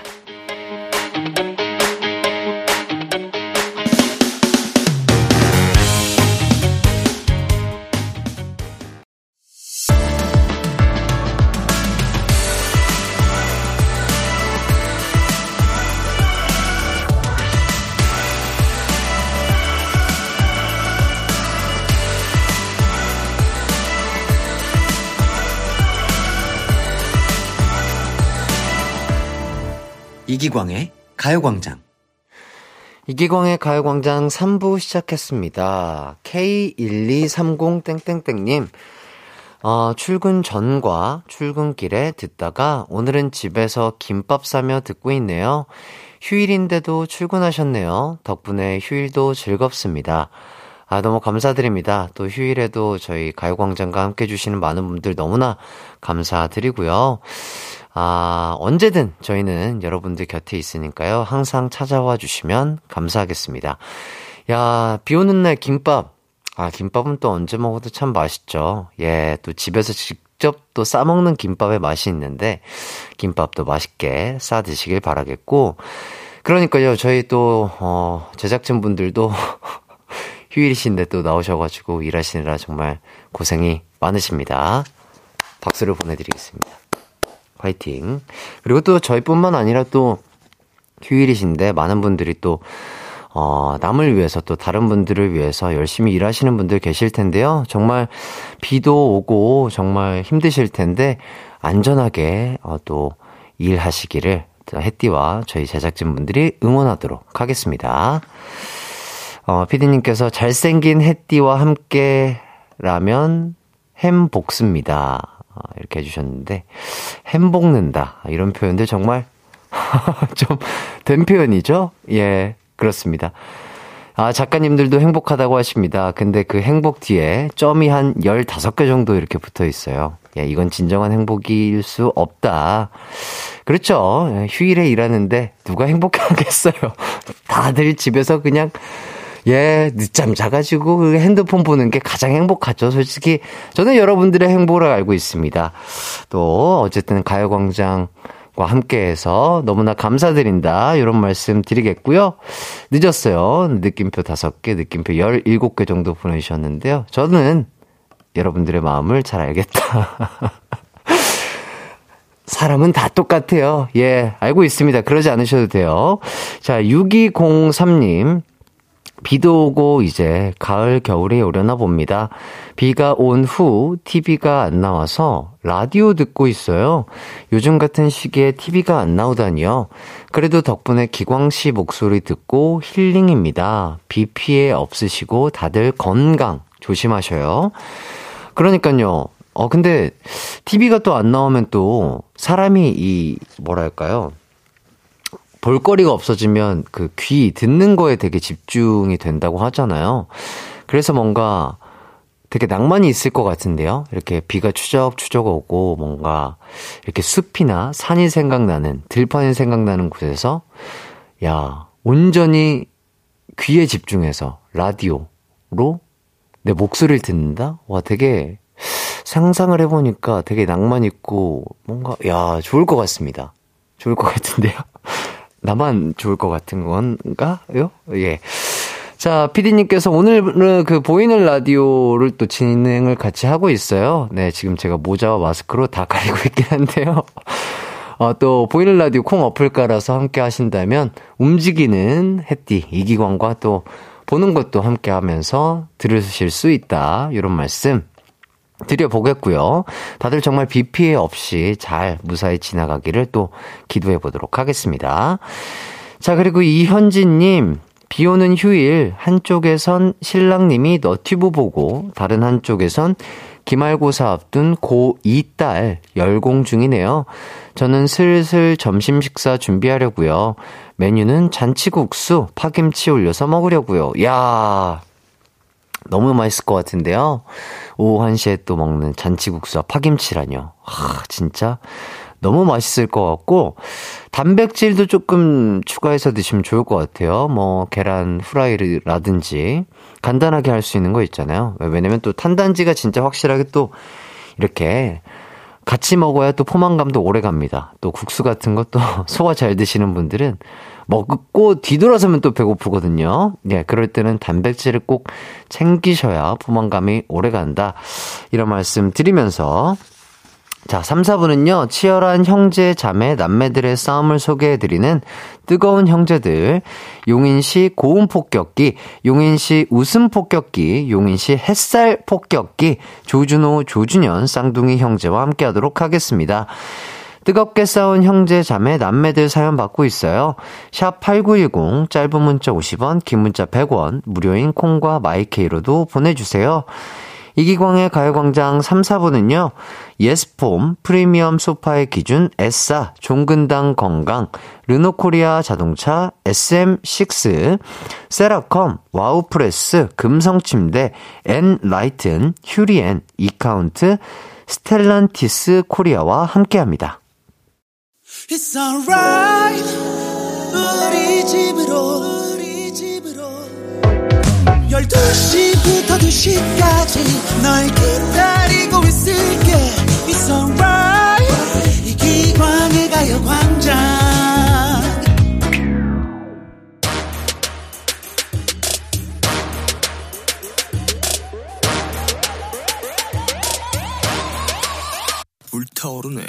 Speaker 5: 이기광의 가요광장.
Speaker 1: 이기광의 가요광장 3부 시작했습니다. K1230땡땡땡님, 어, 출근 전과 출근길에 듣다가 오늘은 집에서 김밥 싸며 듣고 있네요. 휴일인데도 출근하셨네요. 덕분에 휴일도 즐겁습니다. 아, 너무 감사드립니다. 또 휴일에도 저희 가요광장과 함께 해주시는 많은 분들 너무나 감사드리고요. 아, 언제든 저희는 여러분들 곁에 있으니까요. 항상 찾아와 주시면 감사하겠습니다. 야, 비 오는 날 김밥. 아, 김밥은 또 언제 먹어도 참 맛있죠. 예, 또 집에서 직접 또 싸먹는 김밥의 맛이 있는데, 김밥도 맛있게 싸 드시길 바라겠고, 그러니까요, 저희 또, 어, 제작진분들도 휴일이신데 또 나오셔가지고 일하시느라 정말 고생이 많으십니다. 박수를 보내드리겠습니다. 화이팅. 그리고 또 저희뿐만 아니라 또 휴일이신데 많은 분들이 또 어, 남을 위해서 또 다른 분들을 위해서 열심히 일하시는 분들 계실 텐데요. 정말 비도 오고 정말 힘드실 텐데 안전하게 어, 또 일하시기를 햇띠와 저희 제작진분들이 응원하도록 하겠습니다. 어, 피디님께서 잘생긴 햇띠와 함께라면 햄 볶습니다. 어, 이렇게 해주셨는데, 햄 볶는다. 이런 표현들 정말 좀 된 표현이죠? 예, 그렇습니다. 아, 작가님들도 행복하다고 하십니다. 근데 그 행복 뒤에 점이 한 15개 정도 이렇게 붙어 있어요. 예, 이건 진정한 행복일 수 없다. 그렇죠. 예, 휴일에 일하는데 누가 행복하겠어요. 다들 집에서 그냥 예, 늦잠 자가지고 그 핸드폰 보는 게 가장 행복하죠. 솔직히 저는 여러분들의 행복을 알고 있습니다. 또 어쨌든 가요광장 과 함께해서 너무나 감사드린다. 이런 말씀 드리겠고요. 늦었어요. 느낌표 5개, 느낌표 17개 정도 보내주셨는데요. 저는 여러분들의 마음을 잘 알겠다. 사람은 다 똑같아요. 예, 알고 있습니다. 그러지 않으셔도 돼요. 자, 6203님. 비도 오고 이제 가을 겨울이 오려나 봅니다. 비가 온 후 TV가 안 나와서 라디오 듣고 있어요. 요즘 같은 시기에 TV가 안 나오다니요. 그래도 덕분에 기광 씨 목소리 듣고 힐링입니다. 비 피해 없으시고 다들 건강 조심하셔요. 그러니까요. 어 근데 TV가 또 안 나오면 또 사람이 이 뭐랄까요? 볼거리가 없어지면 그 귀 듣는 거에 되게 집중이 된다고 하잖아요. 그래서 뭔가 되게 낭만이 있을 것 같은데요. 이렇게 비가 추적추적 오고 뭔가 이렇게 숲이나 산이 생각나는 들판이 생각나는 곳에서 야 온전히 귀에 집중해서 라디오로 내 목소리를 듣는다? 와 되게 상상을 해보니까 되게 낭만 있고 뭔가 야 좋을 것 같습니다. 좋을 것 같은데요. 나만 좋을 것 같은 건가요? 예. 자, 피디님께서 오늘은 그 보이는 라디오를 또 진행을 같이 하고 있어요. 네, 지금 제가 모자와 마스크로 다 가리고 있긴 한데요. 어, 또 보이는 라디오 콩 어플 깔아서 함께 하신다면 움직이는 햇띠 이기광과 또 보는 것도 함께 하면서 들으실 수 있다. 이런 말씀 드려보겠고요. 다들 정말 비 피해 없이 잘 무사히 지나가기를 또 기도해 보도록 하겠습니다. 자, 그리고 이현진님, 비 오는 휴일, 한쪽에선 신랑님이 너튜브 보고, 다른 한쪽에선 기말고사 앞둔 고2 딸 열공 중이네요. 저는 슬슬 점심 식사 준비하려고요. 메뉴는 잔치국수, 파김치 올려서 먹으려고요. 야 너무 맛있을 것 같은데요. 오후 1시에 또 먹는 잔치국수와 파김치라뇨. 아, 진짜 너무 맛있을 것 같고, 단백질도 조금 추가해서 드시면 좋을 것 같아요. 뭐, 계란 후라이라든지, 간단하게 할 수 있는 거 있잖아요. 왜냐면 또 탄단지가 진짜 확실하게 또, 이렇게, 같이 먹어야 또 포만감도 오래 갑니다. 또 국수 같은 것도 소화 잘 드시는 분들은 먹고 뒤돌아서면 또 배고프거든요. 예, 그럴 때는 단백질을 꼭 챙기셔야 포만감이 오래 간다. 이런 말씀 드리면서 자, 3, 4분은요, 치열한 형제, 자매, 남매들의 싸움을 소개해드리는 뜨거운 형제들, 용인시 고음 폭격기, 용인시 웃음 폭격기, 용인시 햇살 폭격기, 조준호, 조준현, 쌍둥이 형제와 함께 하도록 하겠습니다. 뜨겁게 싸운 형제, 자매, 남매들 사연 받고 있어요. 샵 8910, 짧은 문자 50원, 긴 문자 100원, 무료인 콩과 마이케이로도 보내주세요. 이기광의 가요광장 3, 4부는요, 예스폼, 프리미엄 소파의 기준, 에싸, 종근당 건강, 르노코리아 자동차, SM6, 세라컴, 와우프레스, 금성침대, 엔라이튼, 휴리엔, 이카운트, 스텔란티스 코리아와 함께합니다.
Speaker 4: It's alright. 우리 집으로 우리 집으로. 12시부터 2시까지 널 기다리고 있을게. It's alright. 이기광의 가요광장. 불타오르네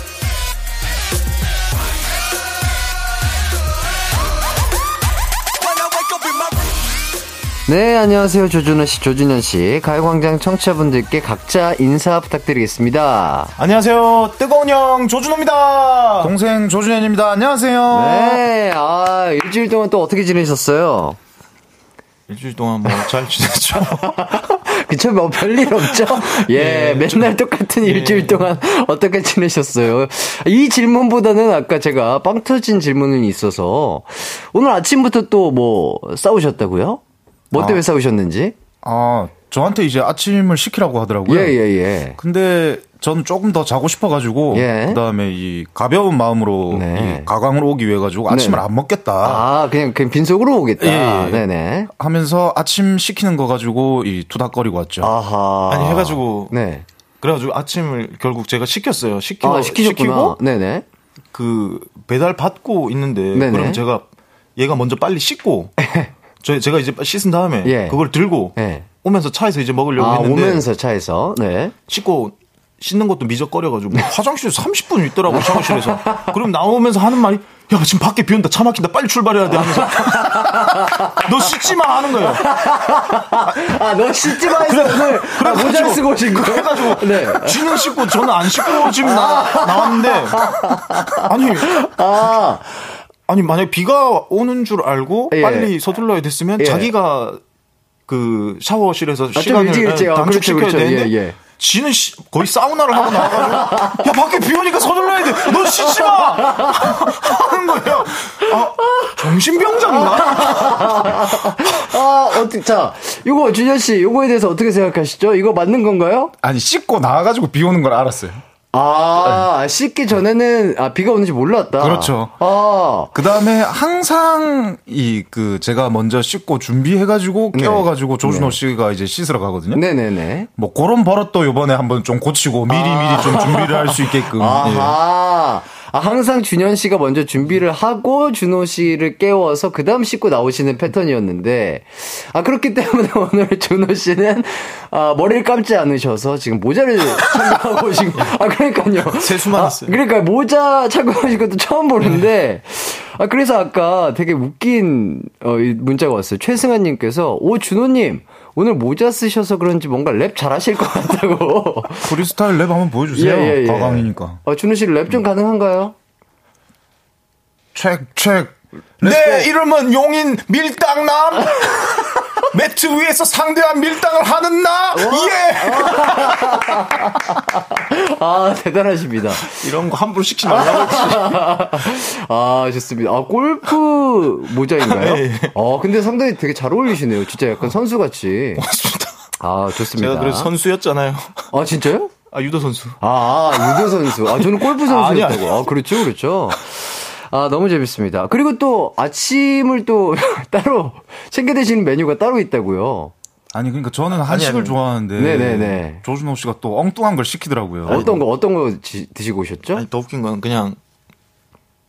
Speaker 1: 네, 안녕하세요. 조준호 씨, 조준현 씨. 가요광장 청취자분들께 각자 인사 부탁드리겠습니다.
Speaker 6: 안녕하세요. 뜨거운 형 조준호입니다. 동생 조준현입니다. 안녕하세요.
Speaker 1: 네, 아, 일주일 동안 또 어떻게 지내셨어요?
Speaker 6: 일주일 동안 뭐 잘 지냈죠?
Speaker 1: 그쵸, 뭐 별일 없죠? 예,
Speaker 6: 예,
Speaker 1: 맨날 똑같은 일주일 동안 어떻게 지내셨어요? 이 질문보다는 아까 제가 빵 터진 질문이 있어서 오늘 아침부터 또 뭐 싸우셨다고요? 뭐 때문에
Speaker 6: 아.
Speaker 1: 싸우셨는지?
Speaker 6: 아, 저한테 이제 아침을 시키라고 하더라고요.
Speaker 1: 예, 예, 예.
Speaker 6: 근데 저는 조금 더 자고 싶어가지고
Speaker 1: 예.
Speaker 6: 그다음에 이 가벼운 마음으로
Speaker 1: 네.
Speaker 6: 이 가강으로 오기 위해 가지고 아침을
Speaker 1: 네.
Speaker 6: 안 먹겠다
Speaker 1: 아, 그냥, 그냥 빈속으로 오겠다.
Speaker 6: 예, 예.
Speaker 1: 네네.
Speaker 6: 하면서 아침 시키는 거 가지고 이 투닥거리고 왔죠.
Speaker 1: 아하.
Speaker 7: 아니 해가지고
Speaker 1: 네.
Speaker 7: 그래가지고 아침을 결국 제가 시켰어요. 시키고
Speaker 1: 아, 시키셨구나.
Speaker 7: 시키고
Speaker 1: 네네.
Speaker 7: 그 배달 받고 있는데
Speaker 1: 네네.
Speaker 7: 그럼 제가 얘가 먼저 빨리 씻고 저 제가 이제 씻은 다음에
Speaker 1: 예.
Speaker 7: 그걸 들고
Speaker 1: 예.
Speaker 7: 오면서 차에서 이제 먹으려고
Speaker 1: 아,
Speaker 7: 했는데
Speaker 1: 오면서 차에서. 네.
Speaker 7: 씻고 씻는 것도 미적거려가지고 화장실에서 30분 있더라고 샤워실에서 그럼 나오면서 하는 말이 야 지금 밖에 비 온다 차 막힌다 빨리 출발해야 돼 하면서 너 씻지 마 하는 거예요
Speaker 1: 아, 너 씻지 마 해서 오늘 아, 모자 쓰고 오신 거예요?
Speaker 7: 그래가지고
Speaker 1: 네.
Speaker 7: 쥐는 씻고 저는 안 씻고 지금 나, 나왔는데 아니
Speaker 1: 아,
Speaker 7: 아니 만약 비가 오는 줄 알고
Speaker 1: 예.
Speaker 7: 빨리 서둘러야 됐으면
Speaker 1: 예.
Speaker 7: 자기가 그 샤워실에서
Speaker 1: 좀
Speaker 7: 시간을
Speaker 1: 일찍 일찍. 아,
Speaker 7: 단축시켜야
Speaker 1: 그렇죠, 그렇죠.
Speaker 7: 되는데
Speaker 1: 예, 예.
Speaker 7: 지는 시- 거의 사우나를 하고 나와가지고 야 밖에 비 오니까 서둘러야 돼너 씻지 마 하는 거예요 아 정신병자인가
Speaker 1: 아, 어떻게, 자, 요거, 준현씨, 요거에 대해서 어떻게 생각하시죠? 이거 맞는 건가요?
Speaker 6: 아니 씻고 나와가지고 비 오는 걸 알았어요.
Speaker 1: 아, 씻기 전에는, 아, 비가 오는지 몰랐다.
Speaker 6: 그렇죠.
Speaker 1: 아,
Speaker 6: 그 다음에 항상 이 그 제가 먼저 씻고 준비해 가지고
Speaker 1: 네.
Speaker 6: 깨워 가지고 조준호 씨가 이제 씻으러 가거든요.
Speaker 1: 네 네 네.
Speaker 6: 뭐 그런 버릇도 요번에 한번 좀 고치고 미리 미리 좀 준비를 할 수 있게끔. 예.
Speaker 1: 아하. 아, 항상 준현 씨가 먼저 준비를 하고 준호 씨를 깨워서 그 다음 씻고 나오시는 패턴이었는데, 아, 그렇기 때문에 오늘 준호 씨는, 아, 머리를 감지 않으셔서 지금 모자를 착용하고 오신, 거- 아, 그러니까요.
Speaker 7: 세수만
Speaker 1: 아,
Speaker 7: 했어요.
Speaker 1: 그러니까 모자 착용하신 것도 처음 보는데, 아, 그래서 아까 되게 웃긴, 어, 이 문자가 왔어요. 최승환님께서, 오, 준호님, 오늘 모자 쓰셔서 그런지 뭔가 랩 잘하실 것 같다고.
Speaker 6: 프리스타일 랩 한번 보여주세요.
Speaker 1: 예, 예, 예.
Speaker 6: 가강이니까.
Speaker 1: 어, 준호 씨 랩 좀 가능한가요?
Speaker 6: 책, 책.
Speaker 7: 내 이름은 용인 밀당남 매트 위에서 상대한 밀당을 하는 나 예.
Speaker 1: 아, 대단하십니다.
Speaker 7: 이런 거 함부로 시키지 말라고 했지.
Speaker 1: 아, 좋습니다. 아, 골프 모자인가요?
Speaker 7: 예, 예.
Speaker 1: 어, 근데 상당히 되게 잘 어울리시네요. 진짜 약간 선수같이.
Speaker 7: 맞습니다.
Speaker 1: 아, 좋습니다.
Speaker 7: 제가 그래서 선수였잖아요.
Speaker 1: 아, 진짜요?
Speaker 7: 아 유도 선수.
Speaker 1: 아, 아, 유도 선수. 아, 저는 골프
Speaker 7: 아니,
Speaker 1: 선수였다고. 아, 그렇죠, 그렇죠. 아, 너무 재밌습니다. 그리고 또 아침을 또 따로 챙겨 드시는 메뉴가 따로 있다고요.
Speaker 6: 아니 그러니까 저는 한식을
Speaker 7: 아니.
Speaker 6: 좋아하는데
Speaker 1: 네네네.
Speaker 6: 조준호 씨가 또 엉뚱한 걸 시키더라고요.
Speaker 1: 어떤 거, 어떤 거 지- 드시고 오셨죠?
Speaker 7: 아니 더 웃긴 건 그냥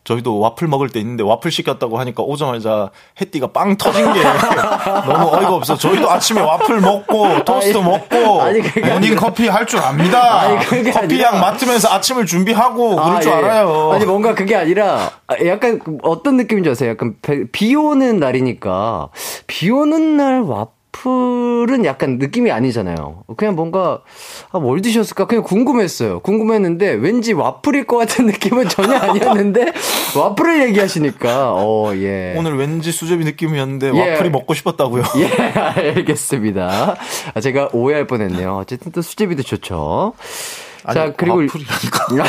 Speaker 7: 저희도 와플 먹을 때 있는데 와플 시켰다고 하니까 오자마자 해띠가 빵 터진 게 너무 어이가 없어. 저희도 아침에 와플 먹고 토스트
Speaker 1: 아니,
Speaker 7: 먹고
Speaker 1: 아니,
Speaker 6: 모닝 커피 할 줄 압니다.
Speaker 1: 아니,
Speaker 7: 커피향
Speaker 1: 아니라-
Speaker 7: 맡으면서 아침을 준비하고 그럴 줄
Speaker 1: 예.
Speaker 7: 알아요.
Speaker 1: 아니 뭔가 그게 아니라 아, 약간 그 어떤 느낌인지 아세요? 약간 배- 비 오는 날이니까 비 오는 날 와플 은 약간 느낌이 아니잖아요. 그냥 뭔가 아, 뭘 드셨을까 그냥 궁금했어요. 궁금했는데 왠지 와플일 것 같은 느낌은 전혀 아니었는데 와플을 얘기하시니까 어 예.
Speaker 7: 오늘 왠지 수제비 느낌이었는데
Speaker 1: 예.
Speaker 7: 와플이 먹고 싶었다고요.
Speaker 1: 예, 알겠습니다. 아, 제가 오해할 뻔 했네요. 어쨌든 또 수제비도 좋죠. 자,
Speaker 7: 아니,
Speaker 1: 그리고
Speaker 7: 와플이 아니고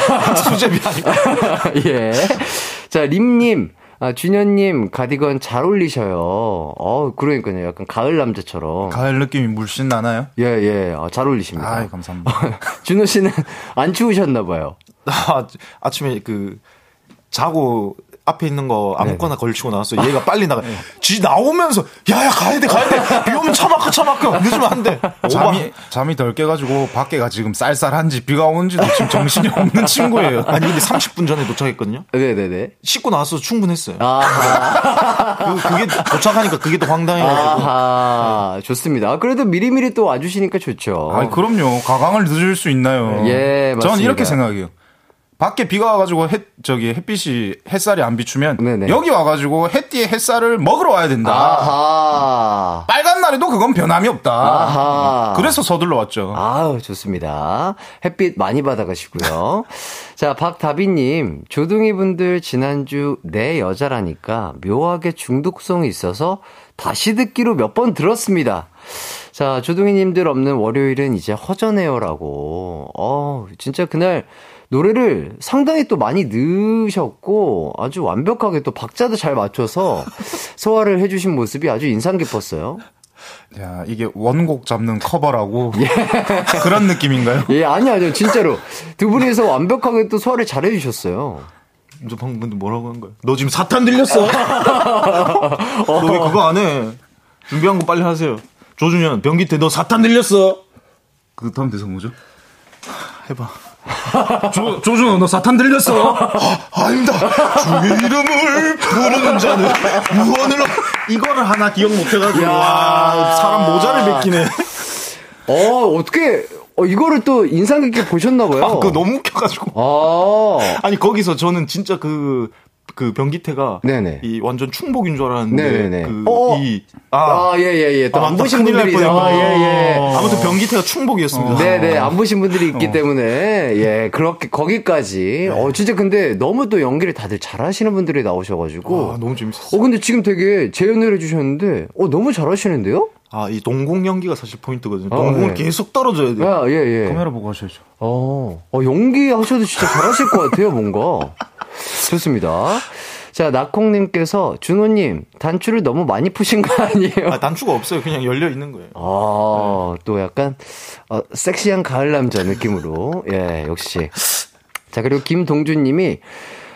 Speaker 7: 수제비 아니고
Speaker 1: 예. 자, 림님. 아, 준현님, 가디건 잘 어울리셔요. 어, 그러니까요. 약간 가을 남자처럼.
Speaker 6: 가을 느낌이 물씬 나나요?
Speaker 1: 예, 예. 아, 잘 어울리십니다.
Speaker 6: 아, 감사합니다.
Speaker 1: 준호 씨는 안 추우셨나 봐요.
Speaker 7: 아, 아침에 그 자고 앞에 있는 거 아무거나 걸치고 나왔어. 얘가 빨리 나가. 지 나오면서 야야 가야 돼 가야 돼. 비 오면 차 막혀 차 막혀. 늦으면 안 돼.
Speaker 6: 잠이 잠이 덜 깨가지고 밖에가 지금 쌀쌀한지 비가 오는지도 지금 정신이 없는 친구예요.
Speaker 7: 아니 근데 30분 전에 도착했거든요.
Speaker 1: 네네네.
Speaker 7: 씻고 나와서 충분했어요.
Speaker 1: 아하.
Speaker 7: 그, 그게 도착하니까 그게 더 황당해가지고.
Speaker 1: 아하. 좋습니다. 아, 그래도 미리미리 또 와주시니까 좋죠.
Speaker 6: 아니 그럼요. 가강을 늦을 수 있나요?
Speaker 1: 예,
Speaker 6: 저는
Speaker 1: 맞습니다.
Speaker 6: 이렇게 생각해요.
Speaker 8: 밖에 비가 와가지고 햇 저기 햇빛이 햇살이 안 비추면
Speaker 1: 네네.
Speaker 8: 여기 와가지고 햇띠의 햇살을 먹으러 와야 된다.
Speaker 1: 아하.
Speaker 8: 빨간 날에도 그건 변함이 없다.
Speaker 1: 아하.
Speaker 8: 그래서 서둘러 왔죠.
Speaker 1: 아우, 좋습니다. 햇빛 많이 받아가시고요. 자, 박다비님, 조둥이 분들 지난주 내 여자라니까 묘하게 중독성이 있어서 다시 듣기로 몇 번 들었습니다. 자, 조둥이님들 없는 월요일은 이제 허전해요라고. 어, 진짜 그날 노래를 상당히 또 많이 넣으셨고 아주 완벽하게 또 박자도 잘 맞춰서 소화를 해주신 모습이 아주 인상 깊었어요.
Speaker 8: 야 이게 원곡 잡는 커버라고 그런 느낌인가요?
Speaker 1: 예, 아니, 아니요. 진짜로. 두 분이서 완벽하게 또 소화를 잘 해주셨어요.
Speaker 7: 너 방금 근데 뭐라고 한 거야? 너 지금 사탄 들렸어? 너 왜 그거 안 해? 준비한 거 빨리 하세요. 조준현, 변기태, 너 사탄 들렸어?
Speaker 8: 그 다음 대사 뭐죠?
Speaker 7: 해봐. 조, 조준호, 너 사탄 들렸어?
Speaker 8: 아, 아닙니다. 주의 이름을 부르는 자는 무언을
Speaker 7: 이거를 하나 기억 못 해가지고.
Speaker 1: 야.
Speaker 7: 와, 사람 모자를 벗기네.
Speaker 1: 어, 어떻게, 어, 이거를 또 인상 깊게 보셨나봐요.
Speaker 7: 아, 그거 너무 웃겨가지고.
Speaker 1: 아,
Speaker 7: 아니, 거기서 저는 진짜 그, 그 변기태가
Speaker 1: 네네.
Speaker 7: 이 완전 충복인 줄 알았는데
Speaker 1: 네네네.
Speaker 7: 그
Speaker 1: 어.
Speaker 7: 이
Speaker 1: 아, 예, 예, 예. 또안
Speaker 7: 맞다.
Speaker 1: 보신 분들이. 아, 예, 예.
Speaker 7: 아무튼 변기태가 충복이었습니다.
Speaker 1: 네네, 안 보신 분들이 있기 때문에, 예, 그렇게, 거기까지. 어, 진짜 근데 너무 또 연기를 다들 잘하시는 분들이 나오셔가지고.
Speaker 7: 아, 너무 재밌었어.
Speaker 1: 어, 근데 지금 되게 재연을 해주셨는데, 어, 너무 잘하시는데요?
Speaker 7: 아, 이 동공 연기가 사실 포인트거든요.
Speaker 1: 아,
Speaker 7: 동공을
Speaker 1: 네.
Speaker 7: 계속 떨어져야 돼.
Speaker 1: 아, 예, 예.
Speaker 8: 카메라 보고 하셔야죠.
Speaker 1: 어, 어, 연기 하셔도 진짜 잘하실 것 같아요, 뭔가. 좋습니다. 자, 나콩님께서, 준호님, 단추를 너무 많이 푸신 거 아니에요?
Speaker 7: 아, 단추가 없어요. 그냥 열려 있는 거예요.
Speaker 1: 아, 또 약간, 어, 섹시한 가을 남자 느낌으로. 예, 역시. 자, 그리고 김동준님이,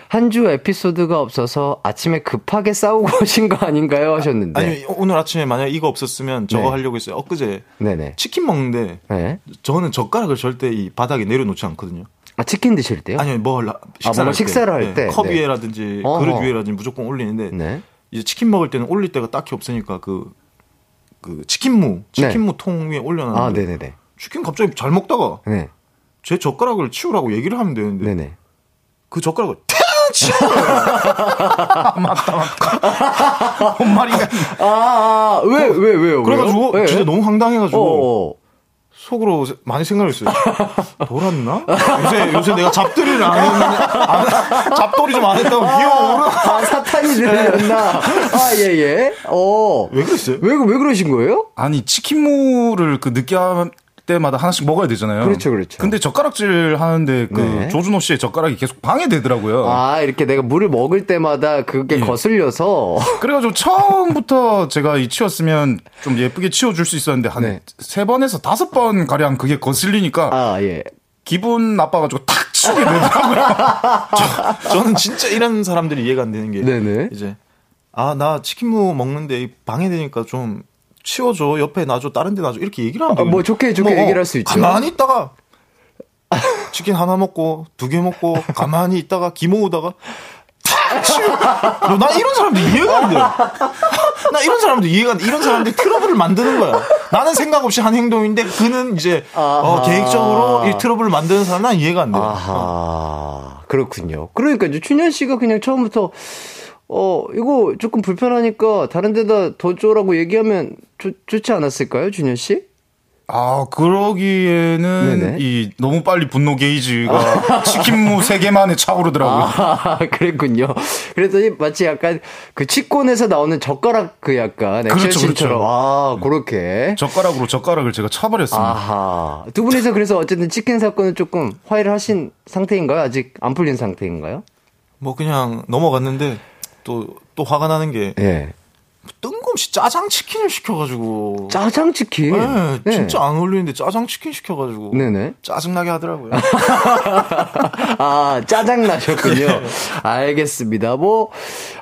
Speaker 1: 한 주 에피소드가 없어서 아침에 급하게 싸우고 오신 거 아닌가요? 하셨는데.
Speaker 7: 아니, 오늘 아침에 만약 이거 없었으면 저거
Speaker 1: 네.
Speaker 7: 하려고 했어요. 엊그제
Speaker 1: 네네.
Speaker 7: 치킨 먹는데
Speaker 1: 네.
Speaker 7: 저는 젓가락을 절대 이 바닥에 내려놓지 않거든요.
Speaker 1: 아, 치킨 드실 때요?
Speaker 7: 아니, 뭘 식사를
Speaker 1: 뭔가
Speaker 7: 할 때.
Speaker 1: 식사를 할 때?
Speaker 7: 컵
Speaker 1: 네.
Speaker 7: 위에라든지
Speaker 1: 어허.
Speaker 7: 그릇 위에라든지 무조건 올리는데
Speaker 1: 네.
Speaker 7: 이제 치킨 먹을 때는 올릴 데가 딱히 없으니까 그, 그 치킨무, 치킨무 통 위에 올려놨는데
Speaker 1: 아, 네네네.
Speaker 7: 치킨 갑자기 잘 먹다가
Speaker 1: 네.
Speaker 7: 제 젓가락을 치우라고 얘기를 하면 되는데
Speaker 1: 네네.
Speaker 7: 그 젓가락을 탁 치우는 거예요.
Speaker 8: 뭔 말인가?
Speaker 1: 아, 아, 왜, 왜, 왜요?
Speaker 7: 그래가지고
Speaker 1: 왜요? 네.
Speaker 7: 진짜 너무 황당해가지고
Speaker 1: 어, 어.
Speaker 7: 속으로 많이 생각했어요. 돌았나? 요새 요새 내가 잡돌이를 안 했는데 안- 잡돌이 좀 안 했다고 기억으로
Speaker 1: 아, 사탄이 들렸나? 아, 예, 예. 어.
Speaker 7: 왜 그랬어요?
Speaker 1: 왜, 왜 그러신 거예요?
Speaker 8: 아니 치킨무를 그 느끼할 때마다 하나씩 먹어야 되잖아요.
Speaker 1: 그렇죠, 그렇죠.
Speaker 8: 근데 젓가락질 하는데 그
Speaker 1: 네.
Speaker 8: 조준호 씨의 젓가락이 계속 방해되더라고요.
Speaker 1: 아, 이렇게 내가 물을 먹을 때마다
Speaker 7: 예.
Speaker 1: 그게 거슬려서.
Speaker 8: 그래가지고 처음부터 제가 이 치웠으면 좀 예쁘게 치워줄 수 있었는데 한
Speaker 1: 네.
Speaker 8: 세 번에서 다섯 번 가량 그게 거슬리니까
Speaker 1: 아, 예.
Speaker 8: 기분 나빠가지고 탁 치우게 되더라고요.
Speaker 7: 저 는 진짜 이런 사람들이 이해가 안 되는 게
Speaker 1: 네네.
Speaker 7: 이제 아 나 치킨무 먹는데 방해되니까 좀 치워줘 옆에 놔줘 다른 데 놔줘 이렇게 얘기를 하면
Speaker 1: 아, 뭐 좋게 좋게 얘기를 할 수 있죠.
Speaker 7: 가만히 있다가 치킨 하나 먹고 두 개 먹고 가만히 있다가 기 모으다가 탁 치워 야, 나 이런 사람들 이해가 안 돼. 나 이런 사람들 이해가 안 돼. 이런 사람들이 트러블을 만드는 거야. 나는 생각 없이 한 행동인데 그는 이제 어. 계획적으로 이 트러블을 만드는 사람 난 이해가 안 돼.
Speaker 1: 아하, 그렇군요. 그러니까 이제 춘현 씨가 그냥 처음부터 어 이거 조금 불편하니까 다른 데다 더 줘라고 얘기하면 좋, 좋지 않았을까요, 준현 씨?
Speaker 8: 아 그러기에는
Speaker 1: 네네.
Speaker 8: 이 너무 빨리 분노 게이지가 치킨무 세 개만에 차오르더라고요.
Speaker 1: 아, 그랬군요. 그랬더니 마치 약간 그 치권에서 나오는 젓가락 그 약간
Speaker 8: 그렇죠,
Speaker 1: 액션씬처럼
Speaker 8: 그렇죠.
Speaker 1: 아 그렇게
Speaker 8: 젓가락으로 젓가락을 제가 차버렸습니다.
Speaker 1: 아하 두 분이서 그래서 어쨌든 치킨 사건은 조금 화해를 하신 상태인가요? 아직 안 풀린 상태인가요?
Speaker 7: 뭐 그냥 넘어갔는데 또 또 화가 나는 게
Speaker 1: 예.
Speaker 7: 뜬금없이 짜장 치킨을 시켜가지고
Speaker 1: 짜장 치킨.
Speaker 7: 네, 진짜 안 어울리는데 짜장 치킨 시켜가지고
Speaker 1: 네네.
Speaker 7: 짜증나게 하더라고요.
Speaker 1: 아, 짜증 나셨군요. 알겠습니다. 뭐,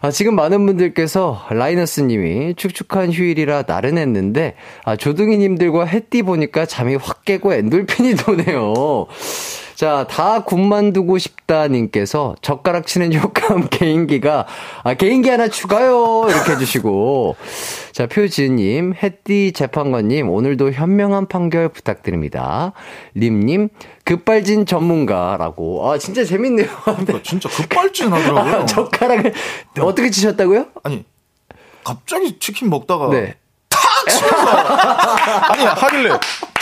Speaker 1: 아, 지금 많은 분들께서 라이너스 님이 축축한 휴일이라 나른했는데, 아, 조둥이 님들과 햇띠 보니까 잠이 확 깨고 엔돌핀이 도네요. 자, 다 군만 두고 싶다님께서 젓가락 치는 효과음 개인기가, 아, 개인기 하나 추가요! 이렇게 해주시고. 자, 표지님, 햇띠 재판관님, 오늘도 현명한 판결 부탁드립니다. 림님, 급발진 전문가라고. 아, 진짜 재밌네요.
Speaker 7: 그러니까 진짜 급발진 하더라고요.
Speaker 1: 아, 젓가락을 어떻게 치셨다고요?
Speaker 7: 아니 갑자기 치킨 먹다가
Speaker 1: 네.
Speaker 7: 아니 하길래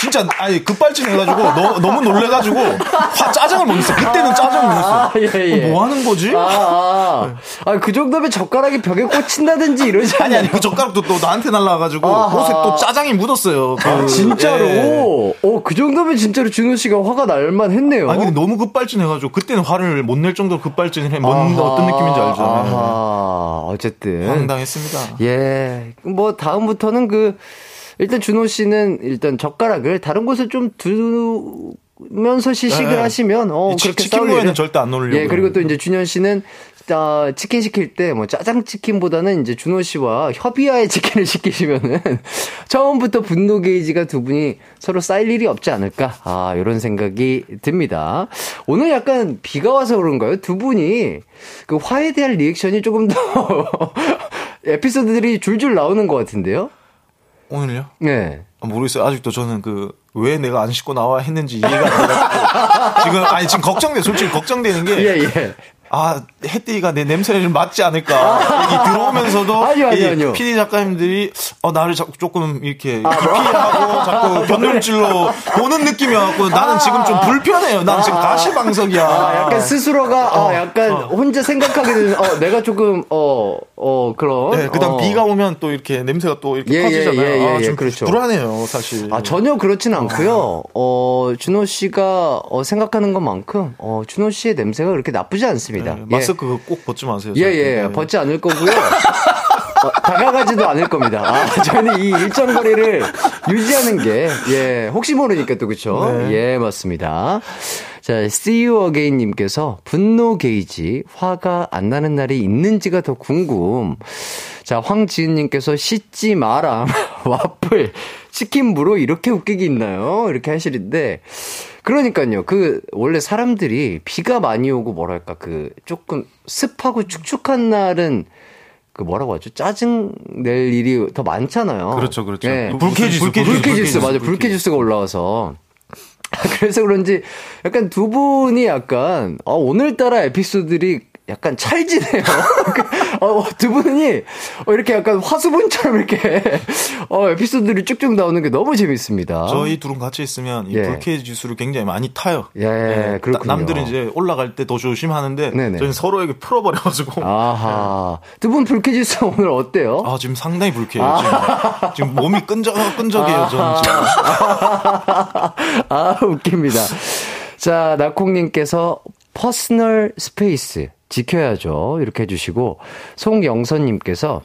Speaker 7: 진짜 아니 급발진 해가지고 너, 너무 놀래가지고 화 짜증을 못 냈어. 그때는 짜증을 못 냈어.
Speaker 1: 아, 예, 예.
Speaker 7: 뭐 하는 거지?
Speaker 1: 아, 아, 아, 그 정도면 젓가락이 벽에 꽂힌다든지 이러지
Speaker 7: 아니? 아니 그 젓가락도 또 나한테 날라와가지고. 옷에 또 짜장이 묻었어요. 그,
Speaker 1: 아, 진짜로?
Speaker 7: 예.
Speaker 1: 어, 그 정도면 진짜로 준호 씨가 화가 날만 했네요.
Speaker 7: 아니 근데 너무 급발진 해가지고 그때는 화를 못 낼 정도로 급발진을 해. 뭔 어떤 느낌인지 알죠? 네.
Speaker 1: 아하, 어쨌든.
Speaker 7: 황당했습니다.
Speaker 1: 예. 뭐, 다음부터는 그, 일단 준호 씨는 일단 젓가락을 다른 곳에 좀 두 면서 시식을
Speaker 7: 네.
Speaker 1: 하시면, 어, 그렇게
Speaker 7: 치킨
Speaker 1: 일은-
Speaker 7: 절대 안 놓으려고요.
Speaker 1: 예, 그리고 또 이제 준현 씨는 아, 치킨 시킬 때 뭐 짜장 치킨보다는 이제 준호 씨와 협의하에 치킨을 시키시면은 처음부터 분노 게이지가 두 분이 서로 쌓일 일이 없지 않을까 아 이런 생각이 듭니다. 오늘 약간 비가 와서 그런가요? 두 분이 그 화에 대한 리액션이 조금 더 에피소드들이 줄줄 나오는 것 같은데요?
Speaker 7: 오늘요?
Speaker 1: 네.
Speaker 7: 아, 모르겠어요. 아직도 저는 그, 왜 내가 안 씻고 나와 했는지 이해가 안 돼가지고. 지금, 아니, 지금 걱정돼. 솔직히 걱정되는 게.
Speaker 1: 예, 예.
Speaker 7: 아, 햇띠가 내 냄새를 좀 맡지 않을까. 들어오면서도.
Speaker 1: 아니요, 아니요, 아니요.
Speaker 7: PD 작가님들이, 어, 나를 자꾸 조금 이렇게
Speaker 1: 아, 뭐.
Speaker 7: 피하고 자꾸 변물질로 보는 느낌이어갖고 나는 지금 좀 불편해요. 난 지금 가시방석이야.
Speaker 1: 아, 약간 스스로가, 아, 약간 혼자 생각하게 되는, 어, 내가 조금, 어, 어, 그런.
Speaker 7: 네, 그 다음
Speaker 1: 어.
Speaker 7: 비가 오면 또 이렇게 냄새가 또 이렇게
Speaker 1: 예, 예,
Speaker 7: 퍼지잖아요.
Speaker 1: 예, 예,
Speaker 7: 아,
Speaker 1: 예,
Speaker 7: 좀
Speaker 1: 그렇죠.
Speaker 7: 불안해요, 사실.
Speaker 1: 아, 전혀 그렇진 않고요. 어, 준호 씨가 어, 생각하는 것만큼 어, 준호 씨의 냄새가 그렇게 나쁘지 않습니다.
Speaker 7: 네,
Speaker 1: 예.
Speaker 7: 마스크 꼭 벗지 마세요.
Speaker 1: 예. 예,
Speaker 7: 네.
Speaker 1: 벗지 않을 거고요. 어, 다가가지도 않을 겁니다. 아, 저는 이 일정 거리를 유지하는 게, 예, 혹시 모르니까 또, 그쵸? 예, 맞습니다. 자, See You Again 님께서 분노 게이지, 화가 안 나는 날이 있는지가 더 궁금. 자, 황지은 님께서 씻지 마라. 와플. 치킨 무로 이렇게 웃기기 있나요? 이렇게 하시는데. 그러니까요. 그, 원래 사람들이 비가 많이 오고 뭐랄까, 그, 조금 습하고 축축한 날은 그 뭐라고 하죠? 짜증 낼 일이 더 많잖아요.
Speaker 7: 그렇죠, 그렇죠.
Speaker 1: 예.
Speaker 7: 불- 불쾌지수,
Speaker 1: 불쾌지수,
Speaker 7: 불쾌지수,
Speaker 1: 맞아요.
Speaker 7: 불쾌지수.
Speaker 1: 불쾌지수가 올라와서. 그래서 그런지 약간 두 분이 약간 어, 오늘따라 에피소드들이 약간 찰지네요. 어, 두 분이 어, 이렇게 약간 화수분처럼 이렇게 어, 에피소드들이 쭉쭉 나오는 게 너무 재밌습니다.
Speaker 7: 저희 둘은 같이 있으면 이
Speaker 1: 예.
Speaker 7: 불쾌 지수를 굉장히 많이 타요.
Speaker 1: 예,
Speaker 7: 네,
Speaker 1: 그렇군요.
Speaker 7: 나- 남들은 이제 올라갈 때 더 조심하는데
Speaker 1: 네네.
Speaker 7: 저희는 서로에게 풀어버려가지고
Speaker 1: 아하. 두분 불쾌 지수 오늘 어때요?
Speaker 7: 아 지금 상당히 불쾌해요. 지금, 지금 몸이 끈적 끈적해요. 저는 지금.
Speaker 1: 아, 웃깁니다. 자, 나콩님께서 personal space 지켜야죠. 이렇게 해주시고, 송영선님께서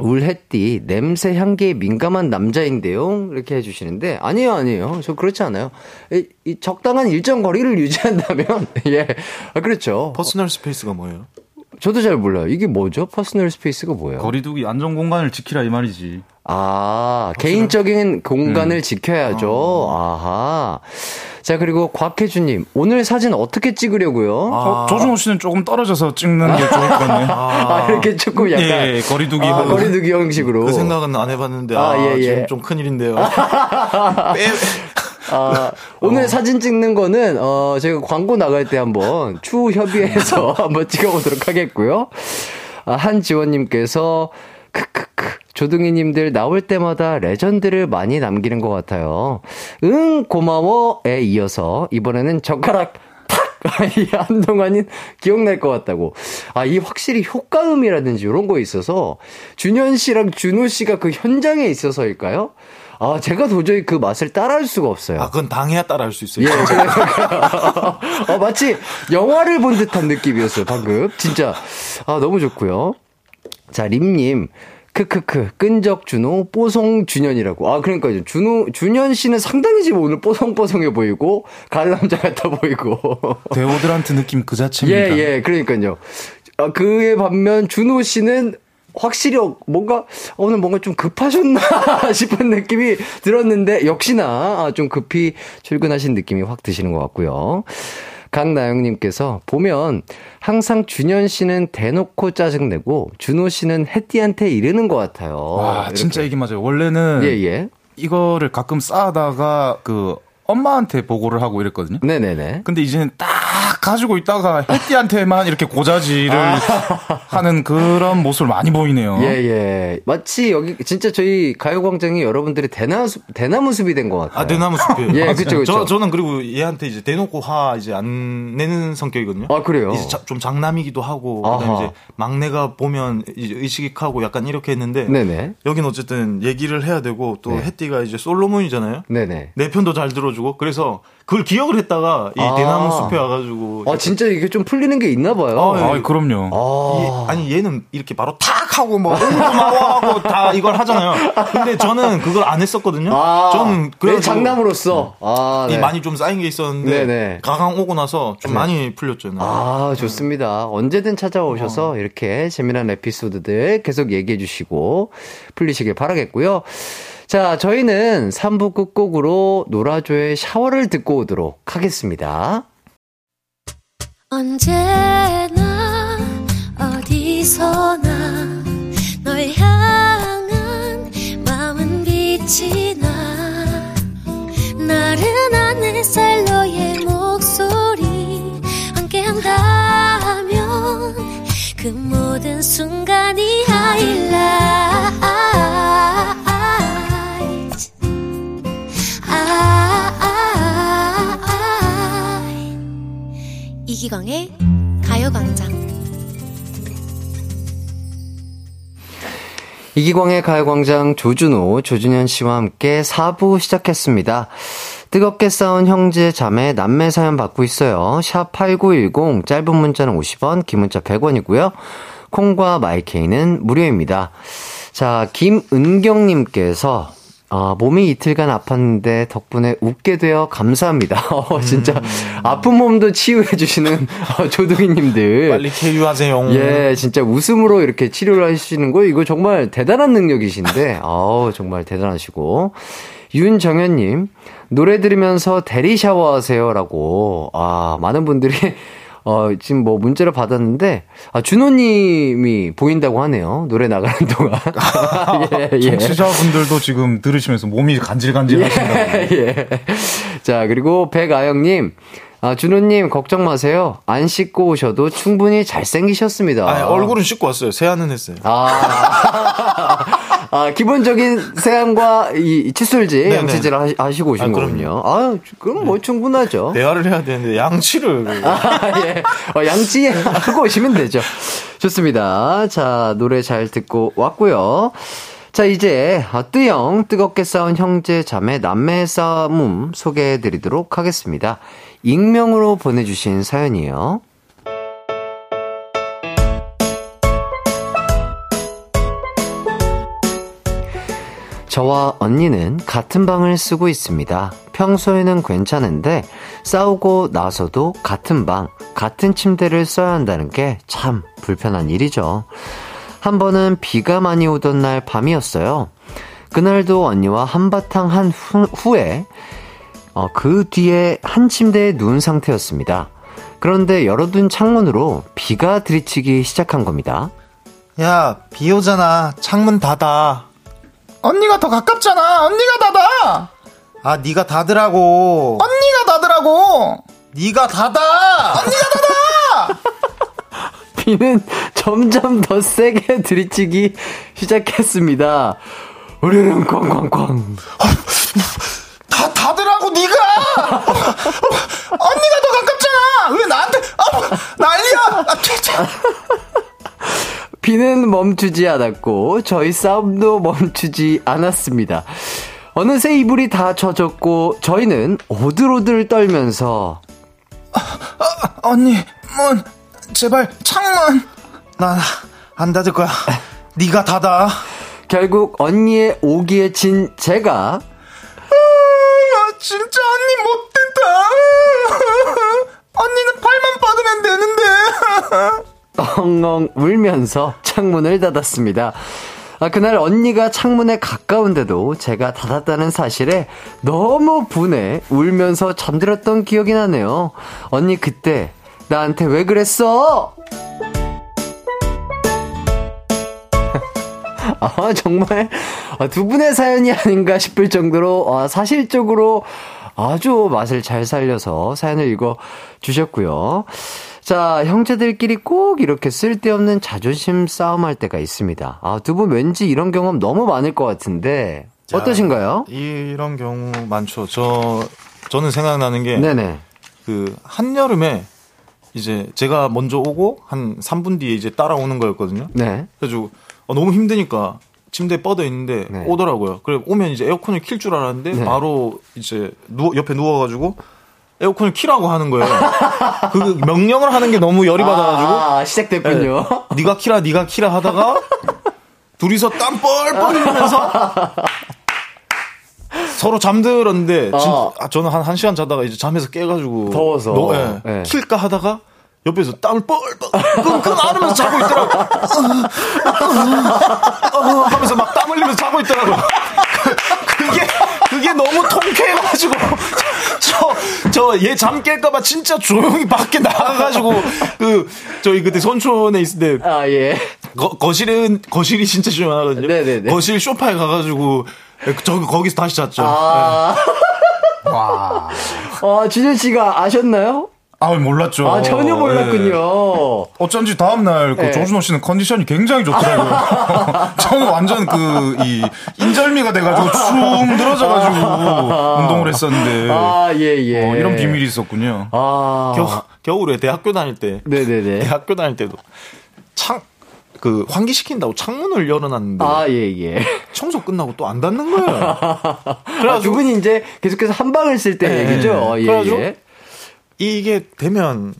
Speaker 1: 울햇띠 냄새 향기에 민감한 남자인데요. 이렇게 해주시는데 아니에요, 아니에요. 저 그렇지 않아요. 이, 이 적당한 일정 거리를 유지한다면 예, 아, 그렇죠.
Speaker 7: personal space가 뭐예요?
Speaker 1: 저도 잘 몰라요. 이게 뭐죠? 퍼스널 스페이스가 뭐예요?
Speaker 6: 거리두기 안전 공간을 지키라 이 말이지.
Speaker 1: 아, 개인적인 공간을
Speaker 6: 음.
Speaker 1: 지켜야죠.
Speaker 6: 어.
Speaker 1: 아하. 자, 그리고 곽혜주님, 오늘 사진 어떻게 찍으려고요?
Speaker 6: 저, 조준호 씨는 조금 떨어져서 찍는 게 좋을 것 같네요.
Speaker 1: 아, 이렇게 조금 약간.
Speaker 6: 예, 예, 거리두기
Speaker 1: 아. 거리두기 형식으로.
Speaker 7: 그 생각은 안 해봤는데
Speaker 1: 아,
Speaker 7: 아,
Speaker 1: 예, 예.
Speaker 7: 지금 좀 큰일인데요. 빼,
Speaker 1: 아, 오늘 사진 찍는 거는, 어, 제가 광고 나갈 때 한번 추협의해서 한번 찍어보도록 하겠고요. 아, 한지원님께서, 크크크, 조둥이님들 나올 때마다 레전드를 많이 남기는 것 같아요. 응, 고마워에 이어서, 이번에는 젓가락 탁! 이 한동안은 기억날 것 같다고. 아, 이 확실히 효과음이라든지 이런 거 있어서, 준현 씨랑 준호 씨가 그 현장에 있어서일까요? 아, 제가 도저히 그 맛을 따라할 수가 없어요.
Speaker 7: 아 그건 당해야 따라할 수 있어요.
Speaker 1: 예, 어, 마치 영화를 본 듯한 느낌이었어요, 방금. 진짜. 아, 너무 좋고요. 자, 림님. 크크크, 끈적 준호, 뽀송 준현이라고. 아, 그러니까요. 준호, 준현 씨는 상당히 지금 오늘 뽀송뽀송해 보이고, 가을 남자 같아 보이고.
Speaker 6: 데오드란트 느낌 그 자체입니다.
Speaker 1: 예, 예, 그러니까요. 아, 그에 반면 준호 씨는 확실히 어, 뭔가 오늘 뭔가 좀 급하셨나 싶은 느낌이 들었는데 역시나 아, 좀 급히 출근하신 느낌이 확 드시는 것 같고요. 강나영님께서 보면 항상 준현 씨는 대놓고 짜증내고 준호 씨는 혜띠한테 이르는 것 같아요.
Speaker 6: 와,
Speaker 1: 이렇게.
Speaker 6: 진짜 이게 맞아요. 원래는
Speaker 1: 예, 예.
Speaker 6: 이거를 가끔 쌓다가 그 엄마한테 보고를 하고 이랬거든요.
Speaker 1: 네네네.
Speaker 6: 근데 이제는 딱 가지고 있다가 혜띠한테만 이렇게 고자질을 하는 그런 모습을 많이 보이네요.
Speaker 1: 아. 예, 예. 마치 여기 진짜 저희 가요광장이 여러분들이 대나무, 대나무 숲이 된 것 같아요.
Speaker 7: 아, 대나무 숲이에요.
Speaker 1: 예,
Speaker 7: 맞아요.
Speaker 1: 그쵸, 그쵸.
Speaker 7: 저, 저는 그리고 얘한테 이제 대놓고 화 이제 안 내는 성격이거든요.
Speaker 1: 아, 그래요?
Speaker 7: 이제 자- 좀 장남이기도 하고,
Speaker 1: 아하.
Speaker 7: 그다음에 이제 막내가 보면 이제 의식하고 약간 이렇게 했는데,
Speaker 1: 네네.
Speaker 7: 여긴 어쨌든 얘기를 해야 되고, 또
Speaker 1: 네.
Speaker 7: 혜띠가 이제 솔로몬이잖아요.
Speaker 1: 네네.
Speaker 7: 내 편도 잘 들어주고, 그래서 그걸 기억을 했다가 이
Speaker 1: 아.
Speaker 7: 대나무 숲에 와가지고.
Speaker 1: 아, 진짜 이게 좀 풀리는 게 있나 봐요.
Speaker 7: 아, 예.
Speaker 6: 아, 그럼요.
Speaker 1: 아.
Speaker 7: 이- 아니 얘는 이렇게 바로 탁 하고 뭐 하고 다 이걸 하잖아요. 근데 저는 그걸 안 했었거든요.
Speaker 1: 아,
Speaker 7: 저는
Speaker 1: 내
Speaker 7: 그래서
Speaker 1: 장남으로서. 아,
Speaker 7: 이
Speaker 1: 네.
Speaker 7: 많이 좀 쌓인 게 있었는데
Speaker 1: 네네.
Speaker 7: 가강 오고 나서 좀 많이 풀렸죠. 나.
Speaker 1: 아, 좋습니다. 언제든 찾아오셔서 이렇게 재미난 에피소드들 계속 얘기해 주시고 풀리시길 바라겠고요. 자, 저희는 3부 끝곡으로 노라조의 샤워를 듣고 오도록 하겠습니다.
Speaker 3: 언제나 어디서나 널 향한 마음은 빛이 나 나른한 햇살 너의 목소리 함께한다면 그 모든 순간이 하이라 이기광의 가요광장
Speaker 1: 이기광의 가요광장 조준호, 조준현 씨와 함께 4부 시작했습니다. 뜨겁게 싸운 형제, 자매, 남매 사연 받고 있어요. 샵 8910, 짧은 문자는 50원, 긴 문자 100원이고요. 콩과 마이케이는 무료입니다. 자, 김은경님께서 아, 몸이 이틀간 아팠는데 덕분에 웃게 되어 감사합니다. 어, 진짜 아픈 몸도 치유해 주시는 어, 조둥이님들.
Speaker 7: 빨리 쾌유하세요.
Speaker 1: 예, 진짜 웃음으로 이렇게 치료를 하시는 거, 이거 정말 대단한 능력이신데, 아우, 정말 대단하시고. 윤정현님, 노래 들으면서 대리 샤워하세요. 라고, 아, 많은 분들이, 어, 지금 뭐 문자를 받았는데, 아, 준호님이 보인다고 하네요. 노래 나가는 동안. 예, 예.
Speaker 6: 청취자분들도 지금 들으시면서 몸이 간질간질 하신다고.
Speaker 1: 예. 자, 그리고 백아영님. 아, 준호님, 걱정 마세요. 안 씻고 오셔도 충분히 잘생기셨습니다.
Speaker 7: 아, 얼굴은 씻고 왔어요. 세안은 했어요.
Speaker 1: 아, 아, 기본적인 세안과 이 칫솔질,
Speaker 7: 네네.
Speaker 1: 양치질 하시- 하시고 오신
Speaker 7: 아.
Speaker 1: 거군요. 아, 그럼 뭐 충분하죠.
Speaker 7: 대화를 해야 되는데 양치를.
Speaker 1: 아, 예. 어, 양치 하고 오시면 되죠. 좋습니다. 자, 노래 잘 듣고 왔고요. 자, 이제 아, 뜨영 뜨겁게 싸운 형제 자매 남매 싸움 소개해 드리도록 하겠습니다. 익명으로 보내주신 사연이에요. 저와 언니는 같은 방을 쓰고 있습니다. 평소에는 괜찮은데 싸우고 나서도 같은 방, 같은 침대를 써야 한다는 게 참 불편한 일이죠. 한 번은 비가 많이 오던 날 밤이었어요. 그날도 언니와 한바탕 한 후, 후에 어, 그 뒤에 한 침대에 누운 상태였습니다. 그런데 열어둔 창문으로 비가 들이치기 시작한 겁니다.
Speaker 7: 야, 비 오잖아. 창문 닫아.
Speaker 6: 언니가 더 가깝잖아. 언니가 닫아.
Speaker 7: 아, 네가 닫으라고.
Speaker 6: 언니가 닫으라고.
Speaker 7: 네가 닫아.
Speaker 1: 비는 점점 더 세게 들이치기 시작했습니다. 우리는 꽝꽝꽝.
Speaker 6: 다 닫으라고 네가. 언니가 더 가깝잖아. 왜 나한테 아, 난리야. 아, 진짜.
Speaker 1: 비는 멈추지 않았고 저희 싸움도 멈추지 않았습니다. 어느새 이불이 다 젖었고 저희는 오들오들 떨면서
Speaker 6: 언니 문 제발 창문.
Speaker 7: 난 안 닫을 거야. 네가 닫아.
Speaker 1: 결국 언니의 오기에 진 제가
Speaker 6: 아, 진짜 언니 못된다. 언니는 발만 뻗으면 되는데.
Speaker 1: 엉엉 울면서 창문을 닫았습니다. 아, 그날 언니가 창문에 가까운데도 제가 닫았다는 사실에 너무 분해 울면서 잠들었던 기억이 나네요. 언니 그때 나한테 왜 그랬어? 아, 정말 아, 두 분의 사연이 아닌가 싶을 정도로 아, 사실적으로 아주 맛을 잘 살려서 사연을 읽어 주셨고요. 자, 형제들끼리 꼭 이렇게 쓸데없는 자존심 싸움할 때가 있습니다. 아, 두 분 왠지 이런 경험 너무 많을 것 같은데 어떠신가요?
Speaker 7: 이런 경우 많죠. 저 저는 생각나는 게
Speaker 1: 네네.
Speaker 7: 그 한여름에 이제 제가 먼저 오고 한 3분 뒤에 이제 따라오는 거였거든요.
Speaker 1: 네.
Speaker 7: 그래가지고 어, 너무 힘드니까 침대에 뻗어 있는데
Speaker 1: 네.
Speaker 7: 오더라고요. 그래 오면 이제 에어컨을 킬 줄 알았는데
Speaker 1: 네.
Speaker 7: 바로 이제 누워 옆에 누워가지고 에어컨을 키라고 하는 거예요. 그 명령을 하는 게 너무 열이 받아가지고
Speaker 1: 아, 시작됐군요.
Speaker 7: 네, 네가 키라 네가 키라 하다가 둘이서 땀 뻘뻘 흘리면서 서로 잠들었는데 진,
Speaker 1: 어.
Speaker 7: 아, 저는 한 1시간 자다가 이제 잠에서 깨가지고
Speaker 1: 더워서.
Speaker 7: 너, 예,
Speaker 1: 예.
Speaker 7: 킬까 하다가 옆에서 땀을 뻘뻘 끙끙 앓으면서 자고 있더라고 어, 하면서 막 땀 흘리면서 자고 있더라고 그게 그게 너무 통쾌해가지고 저 저 얘 잠 깰까봐 진짜 조용히 밖에 나가가지고 그 저희 그때 손촌에 있을 때
Speaker 1: 아, 예.
Speaker 7: 거, 거실은 거실이 진짜 중요하거든요.
Speaker 1: 네네네.
Speaker 7: 거실 소파에 가가지고 저 거기서 다시 잤죠.
Speaker 1: 아.
Speaker 6: 와.
Speaker 1: 아, 준현 씨가 아셨나요?
Speaker 6: 아, 몰랐죠.
Speaker 1: 아, 전혀 몰랐군요.
Speaker 6: 네. 어쩐지 다음날 그
Speaker 1: 네.
Speaker 6: 조준호 씨는 컨디션이 굉장히 좋더라고요. 저는 완전 그, 이, 인절미가 돼가지고 축 늘어져가지고 운동을 했었는데.
Speaker 1: 아, 예, 예.
Speaker 6: 어, 이런 비밀이 있었군요.
Speaker 1: 아.
Speaker 7: 겨, 겨울에 대학교 다닐 때
Speaker 1: 네네네.
Speaker 7: 대학교 다닐 때도 창 그 환기 시킨다고 창문을 열어놨는데
Speaker 1: 아, 예, 예.
Speaker 7: 청소 끝나고 또 안 닫는 거예요.
Speaker 1: 아, 두 분이 이제 계속해서 한 방을 쓸때
Speaker 7: 네.
Speaker 1: 얘기죠? 어, 예,
Speaker 7: 그래가지고
Speaker 1: 예.
Speaker 7: 이게 되면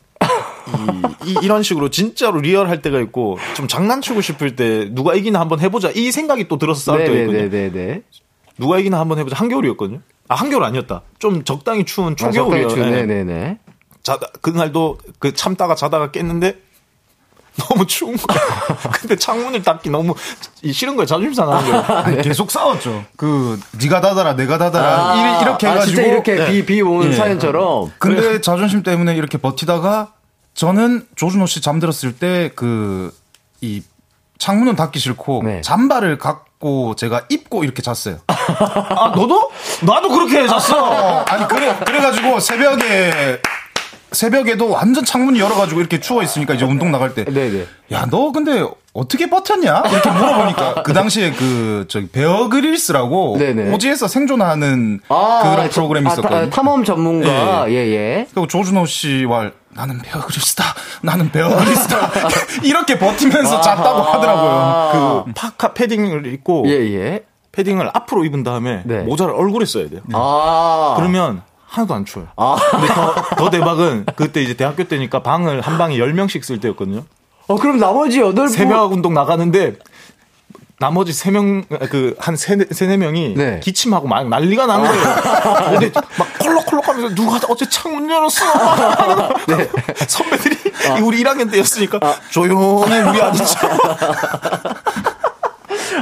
Speaker 7: 이, 이, 런 식으로 진짜로 리얼할 때가 있고 좀 장난치고 싶을 때 누가 이기나 한번 해보자 이 생각이 또 들어서 싸울 때가 있거든요.
Speaker 1: 네네네네.
Speaker 7: 누가 이기나 한번 해보자. 한겨울이었거든요. 아, 한겨울 아니었다. 좀 적당히 추운 초겨울이요.
Speaker 1: 아,
Speaker 7: 예.
Speaker 1: 네네네.
Speaker 7: 자다, 그날도 그 참다가 자다가 깼는데 너무 추운 거야. 근데 창문을 닫기 너무 이- 싫은 거야. 자존심 상하는 거야.
Speaker 6: 아니, 계속 싸웠죠. 그, 네가 닫아라, 내가 닫아라. 이- 이렇게
Speaker 1: 아,
Speaker 6: 해가지고.
Speaker 1: 진짜 이렇게
Speaker 7: 네.
Speaker 1: 비, 비온
Speaker 6: 예.
Speaker 1: 사연처럼.
Speaker 6: 근데 자존심 때문에 이렇게 버티다가 저는 조준호 씨 잠들었을 때 그 이 창문은 닫기 싫고
Speaker 1: 네.
Speaker 6: 잠바를 갖고 제가 입고 이렇게 잤어요.
Speaker 7: 아, 너도? 나도 그렇게 잤어.
Speaker 6: 어, 아니 그래 그래가지고 새벽에 새벽에도 완전 창문이 열어가지고 이렇게 추워 있으니까 이제 운동 나갈 때.
Speaker 1: 네네.
Speaker 6: 야, 너 근데 어떻게 버텼냐? 이렇게 물어보니까 그 당시에 그 저기 베어 그릴스라고
Speaker 1: 네네.
Speaker 6: 오지에서 생존하는 그런 프로그램이
Speaker 1: 아,
Speaker 6: 있었거든요.
Speaker 1: 타- 탐험 전문가. 예, 예.
Speaker 6: 그리고 조준호 씨와 나는 베어 그릴스다. 나는 베어 그릴스다. 이렇게 버티면서 잤다고 하더라고요.
Speaker 7: 그 파카 패딩을 입고
Speaker 1: 예, 예.
Speaker 7: 패딩을 앞으로 입은 다음에
Speaker 1: 네.
Speaker 7: 모자를 얼굴에 써야 돼요.
Speaker 1: 아.
Speaker 7: 그러면 하나도 안 추워요.
Speaker 1: 아.
Speaker 7: 근데 더, 더 대박은 그때 이제 대학교 때니까 방을 한 방에 10명씩 쓸 때였거든요.
Speaker 1: 어, 그럼 나머지 여덟 분.
Speaker 7: 새벽 운동 나가는데 나머지 세 명, 그, 한 세, 세네 명이
Speaker 1: 네.
Speaker 7: 기침하고 막 난리가 나는 거예요. 근데 막 콜록콜록 하면서 누가 어제 창문 열었어.
Speaker 1: 네.
Speaker 7: 선배들이 우리 1학년 때였으니까 조용히 우리 아니죠.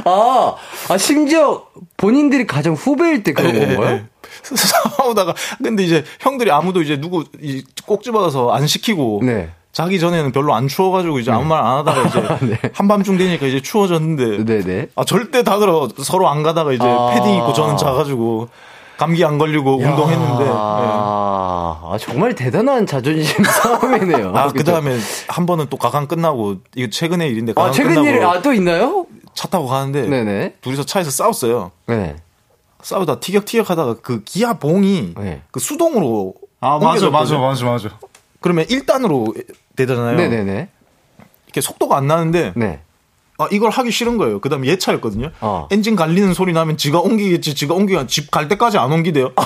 Speaker 1: 아, 아, 심지어 본인들이 가장 후배일 때 그런
Speaker 7: 예,
Speaker 1: 건가요?
Speaker 7: 예. 싸우다가 근데 이제 형들이 아무도 이제 누구 이꼭 집어서 안 시키고
Speaker 1: 네.
Speaker 7: 자기 전에는 별로 안 추워가지고 이제 아무 말 안 하다가 이제 한밤중 되니까 이제 추워졌는데
Speaker 1: 네네.
Speaker 7: 아 절대 다들 서로 안 가다가 이제
Speaker 1: 아.
Speaker 7: 패딩 입고 저는 자가지고 감기 안 걸리고 운동했는데 예.
Speaker 1: 아, 아, 정말 대단한 자존심 싸움이네요.
Speaker 7: 아
Speaker 1: 그죠?
Speaker 7: 그 다음에 한 번은 또 가강 끝나고 이거 최근의 일인데
Speaker 1: 아,
Speaker 7: 가강
Speaker 1: 최근
Speaker 7: 끝나고
Speaker 1: 일이, 아, 또 있나요?
Speaker 7: 차 타고 가는데
Speaker 1: 네네.
Speaker 7: 둘이서 차에서 싸웠어요.
Speaker 1: 네.
Speaker 7: 싸우다 티격티격 하다가 그 기아 봉이
Speaker 1: 네.
Speaker 7: 그 수동으로
Speaker 6: 아, 맞아. 맞아, 맞아, 맞아.
Speaker 7: 그러면 1단으로 되잖아요.
Speaker 1: 네네네.
Speaker 7: 이렇게 속도가 안 나는데
Speaker 1: 네.
Speaker 7: 아, 이걸 하기 싫은 거예요. 그다음에 얘 차였거든요.
Speaker 1: 어.
Speaker 7: 엔진 갈리는 소리 나면 지가 옮기겠지. 지가 옮기가 집갈 때까지 안 옮기대요.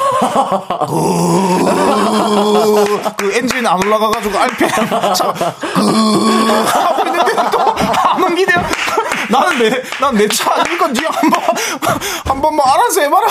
Speaker 7: 그 엔진 안 올라가가지고 RPM 차 하고 있는데 또안 옮기대요. 나는 내, 난 내 차 아니니까 니 한 번, 한 번만 알아서 해봐라.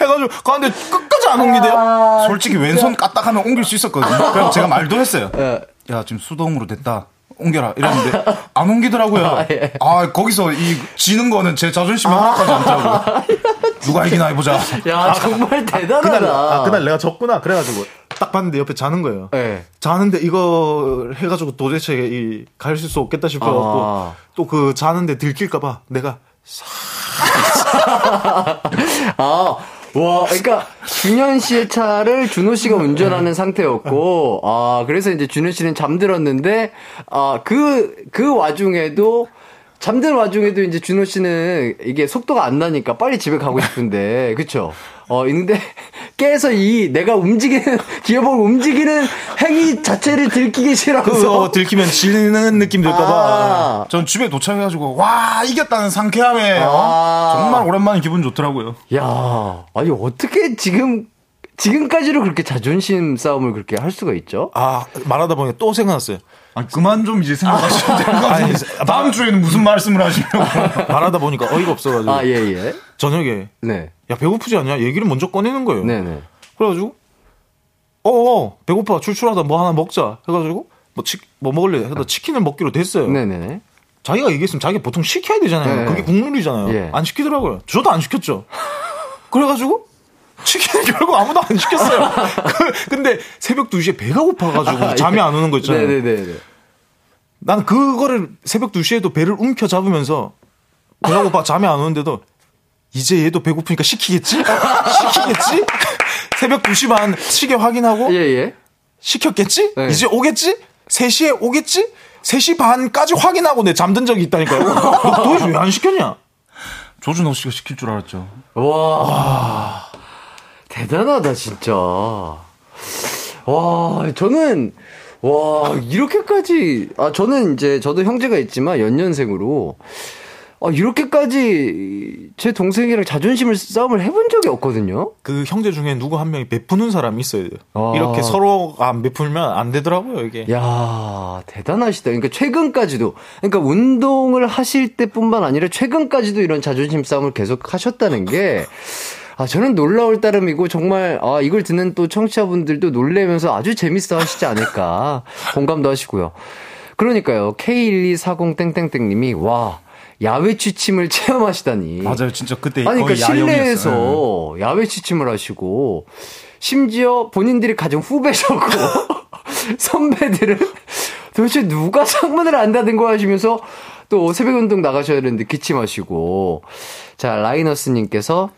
Speaker 7: 해가지고 가는데 끝까지 안 옮기대요.
Speaker 6: 솔직히 왼손 까딱하면 옮길 수 있었거든요. 그래서 제가 말도 했어요.
Speaker 1: 예.
Speaker 6: 야, 지금 수동으로 됐다. 옮겨라 이랬는데 안 옮기더라고요. 아,
Speaker 1: 예.
Speaker 6: 거기서 이 지는 거는 제 자존심에 하나까지 않더라고요. 누가 이기나 해보자.
Speaker 1: 야, 정말 대단하다.
Speaker 7: 그날, 아, 그날 내가 졌구나. 그래가지고 딱 봤는데 옆에 자는 거예요.
Speaker 1: 네.
Speaker 7: 자는데 이거 해가지고 도대체 이갈수 없겠다 싶어갖고
Speaker 1: 아.
Speaker 7: 또그 자는데 들킬까봐 내가
Speaker 1: 아, 와, 그러니까 준현 씨의 차를 준호 씨가 운전하는 상태였고, 아, 그래서 이제 준현 씨는 잠들었는데, 아, 그, 그 와중에도, 잠든 와중에도 이제 준호 씨는 이게 속도가 안 나니까 빨리 집에 가고 싶은데, 그쵸? 어, 있는데, 깨서 이 내가 움직이는, 기어봉을 움직이는 행위 자체를 들키기 싫어서.
Speaker 7: 그래서 들키면 지는 느낌 들까봐
Speaker 1: 아,
Speaker 6: 전 집에 도착해가지고 와 이겼다는 상쾌함에 어?
Speaker 1: 아.
Speaker 6: 정말 오랜만에 기분 좋더라고요.
Speaker 1: 야, 아니, 어떻게 지금, 지금까지도 그렇게 자존심 싸움을 그렇게 할 수가 있죠?
Speaker 7: 아 말하다 보니까 또 생각났어요.
Speaker 6: 아 그만 좀 이제 생각하시면 될것 같아요. 다음 주에는 무슨 말씀을 하시려고.
Speaker 7: 말하다 보니까 어이가 없어가지고
Speaker 1: 아, 예, 예.
Speaker 7: 저녁에
Speaker 1: 네.
Speaker 7: 야 배고프지 않냐? 얘기를 먼저 꺼내는 거예요.
Speaker 1: 네네.
Speaker 7: 그래가지고 어어 배고파 출출하다 뭐 하나 먹자 해가지고 뭐, 치, 뭐 먹을래? 해서 치킨을 먹기로 됐어요.
Speaker 1: 네네네.
Speaker 7: 자기가 얘기했으면 자기가 보통 시켜야 되잖아요.
Speaker 1: 네.
Speaker 7: 그게 국룰이잖아요.
Speaker 1: 예.
Speaker 7: 안 시키더라고요. 저도 안 시켰죠. 그래가지고 치킨을 결국 아무도 안 시켰어요. 그- 근데 새벽 2시에 배가 고파가지고 잠이 안 오는 거 있잖아요.
Speaker 1: 아, 네네네.
Speaker 7: 나는 그거를 새벽 2시에도 배를 움켜 잡으면서 배가 고파 잠이 안 오는데도 이제 얘도 배고프니까 시키겠지? 시키겠지? 새벽 2시 반 시계 확인하고
Speaker 1: 예, 예.
Speaker 7: 시켰겠지?
Speaker 1: 네.
Speaker 7: 이제 오겠지? 3시에 오겠지? 3시 반까지 확인하고 내 잠든 적이 있다니까요. 너 도대체 왜 안 시켰냐?
Speaker 6: 조준호 씨가 시킬 줄 알았죠.
Speaker 1: 와. 대단하다, 진짜. 와, 저는, 와, 이렇게까지, 아, 저는 이제, 저도 형제가 있지만, 연년생으로, 아, 이렇게까지 제 동생이랑 자존심을 싸움을 해본 적이 없거든요?
Speaker 7: 그 형제 중에 누구 한 명이 베푸는 사람이 있어야 돼요.
Speaker 1: 아.
Speaker 7: 이렇게 서로가 안 베풀면 안 되더라고요, 이게.
Speaker 1: 야 대단하시다. 그러니까 최근까지도, 그러니까 운동을 하실 때뿐만 아니라 최근까지도 이런 자존심 싸움을 계속 하셨다는 게, 아, 저는 놀라울 따름이고, 정말, 아, 이걸 듣는 또 청취자분들도 놀래면서 아주 재밌어 하시지 않을까. 공감도 하시고요. 그러니까요, K1240땡땡땡님이, 와, 야외 취침을 체험하시다니.
Speaker 6: 맞아요. 진짜 그때
Speaker 1: 아니, 그러니까
Speaker 6: 야영이었어요.
Speaker 1: 실내에서 야외 취침을 하시고, 심지어 본인들이 가장 후배셨고, 선배들은 도대체 누가 창문을 안 닫은 거 하시면서 또 새벽 운동 나가셔야 되는데 기침하시고. 자, 라이너스님께서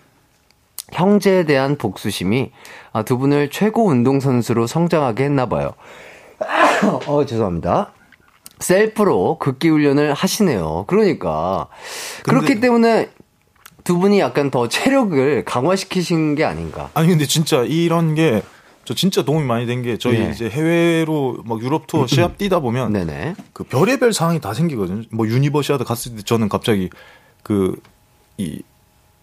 Speaker 1: 형제에 대한 복수심이 아, 두 분을 최고 운동선수로 성장하게 했나봐요. 어, 죄송합니다. 셀프로 극기 훈련을 하시네요. 그러니까. 그렇기 때문에 두 분이 약간 더 체력을 강화시키신 게 아닌가.
Speaker 7: 아니, 근데 진짜 이런 게, 저 진짜 도움이 많이 된 게, 저희
Speaker 1: 네.
Speaker 7: 이제 해외로 막 유럽 투어 시합 뛰다 보면,
Speaker 1: 네네.
Speaker 7: 그 별의별 상황이 다 생기거든요. 뭐 유니버시아드 갔을 때 저는 갑자기 그 이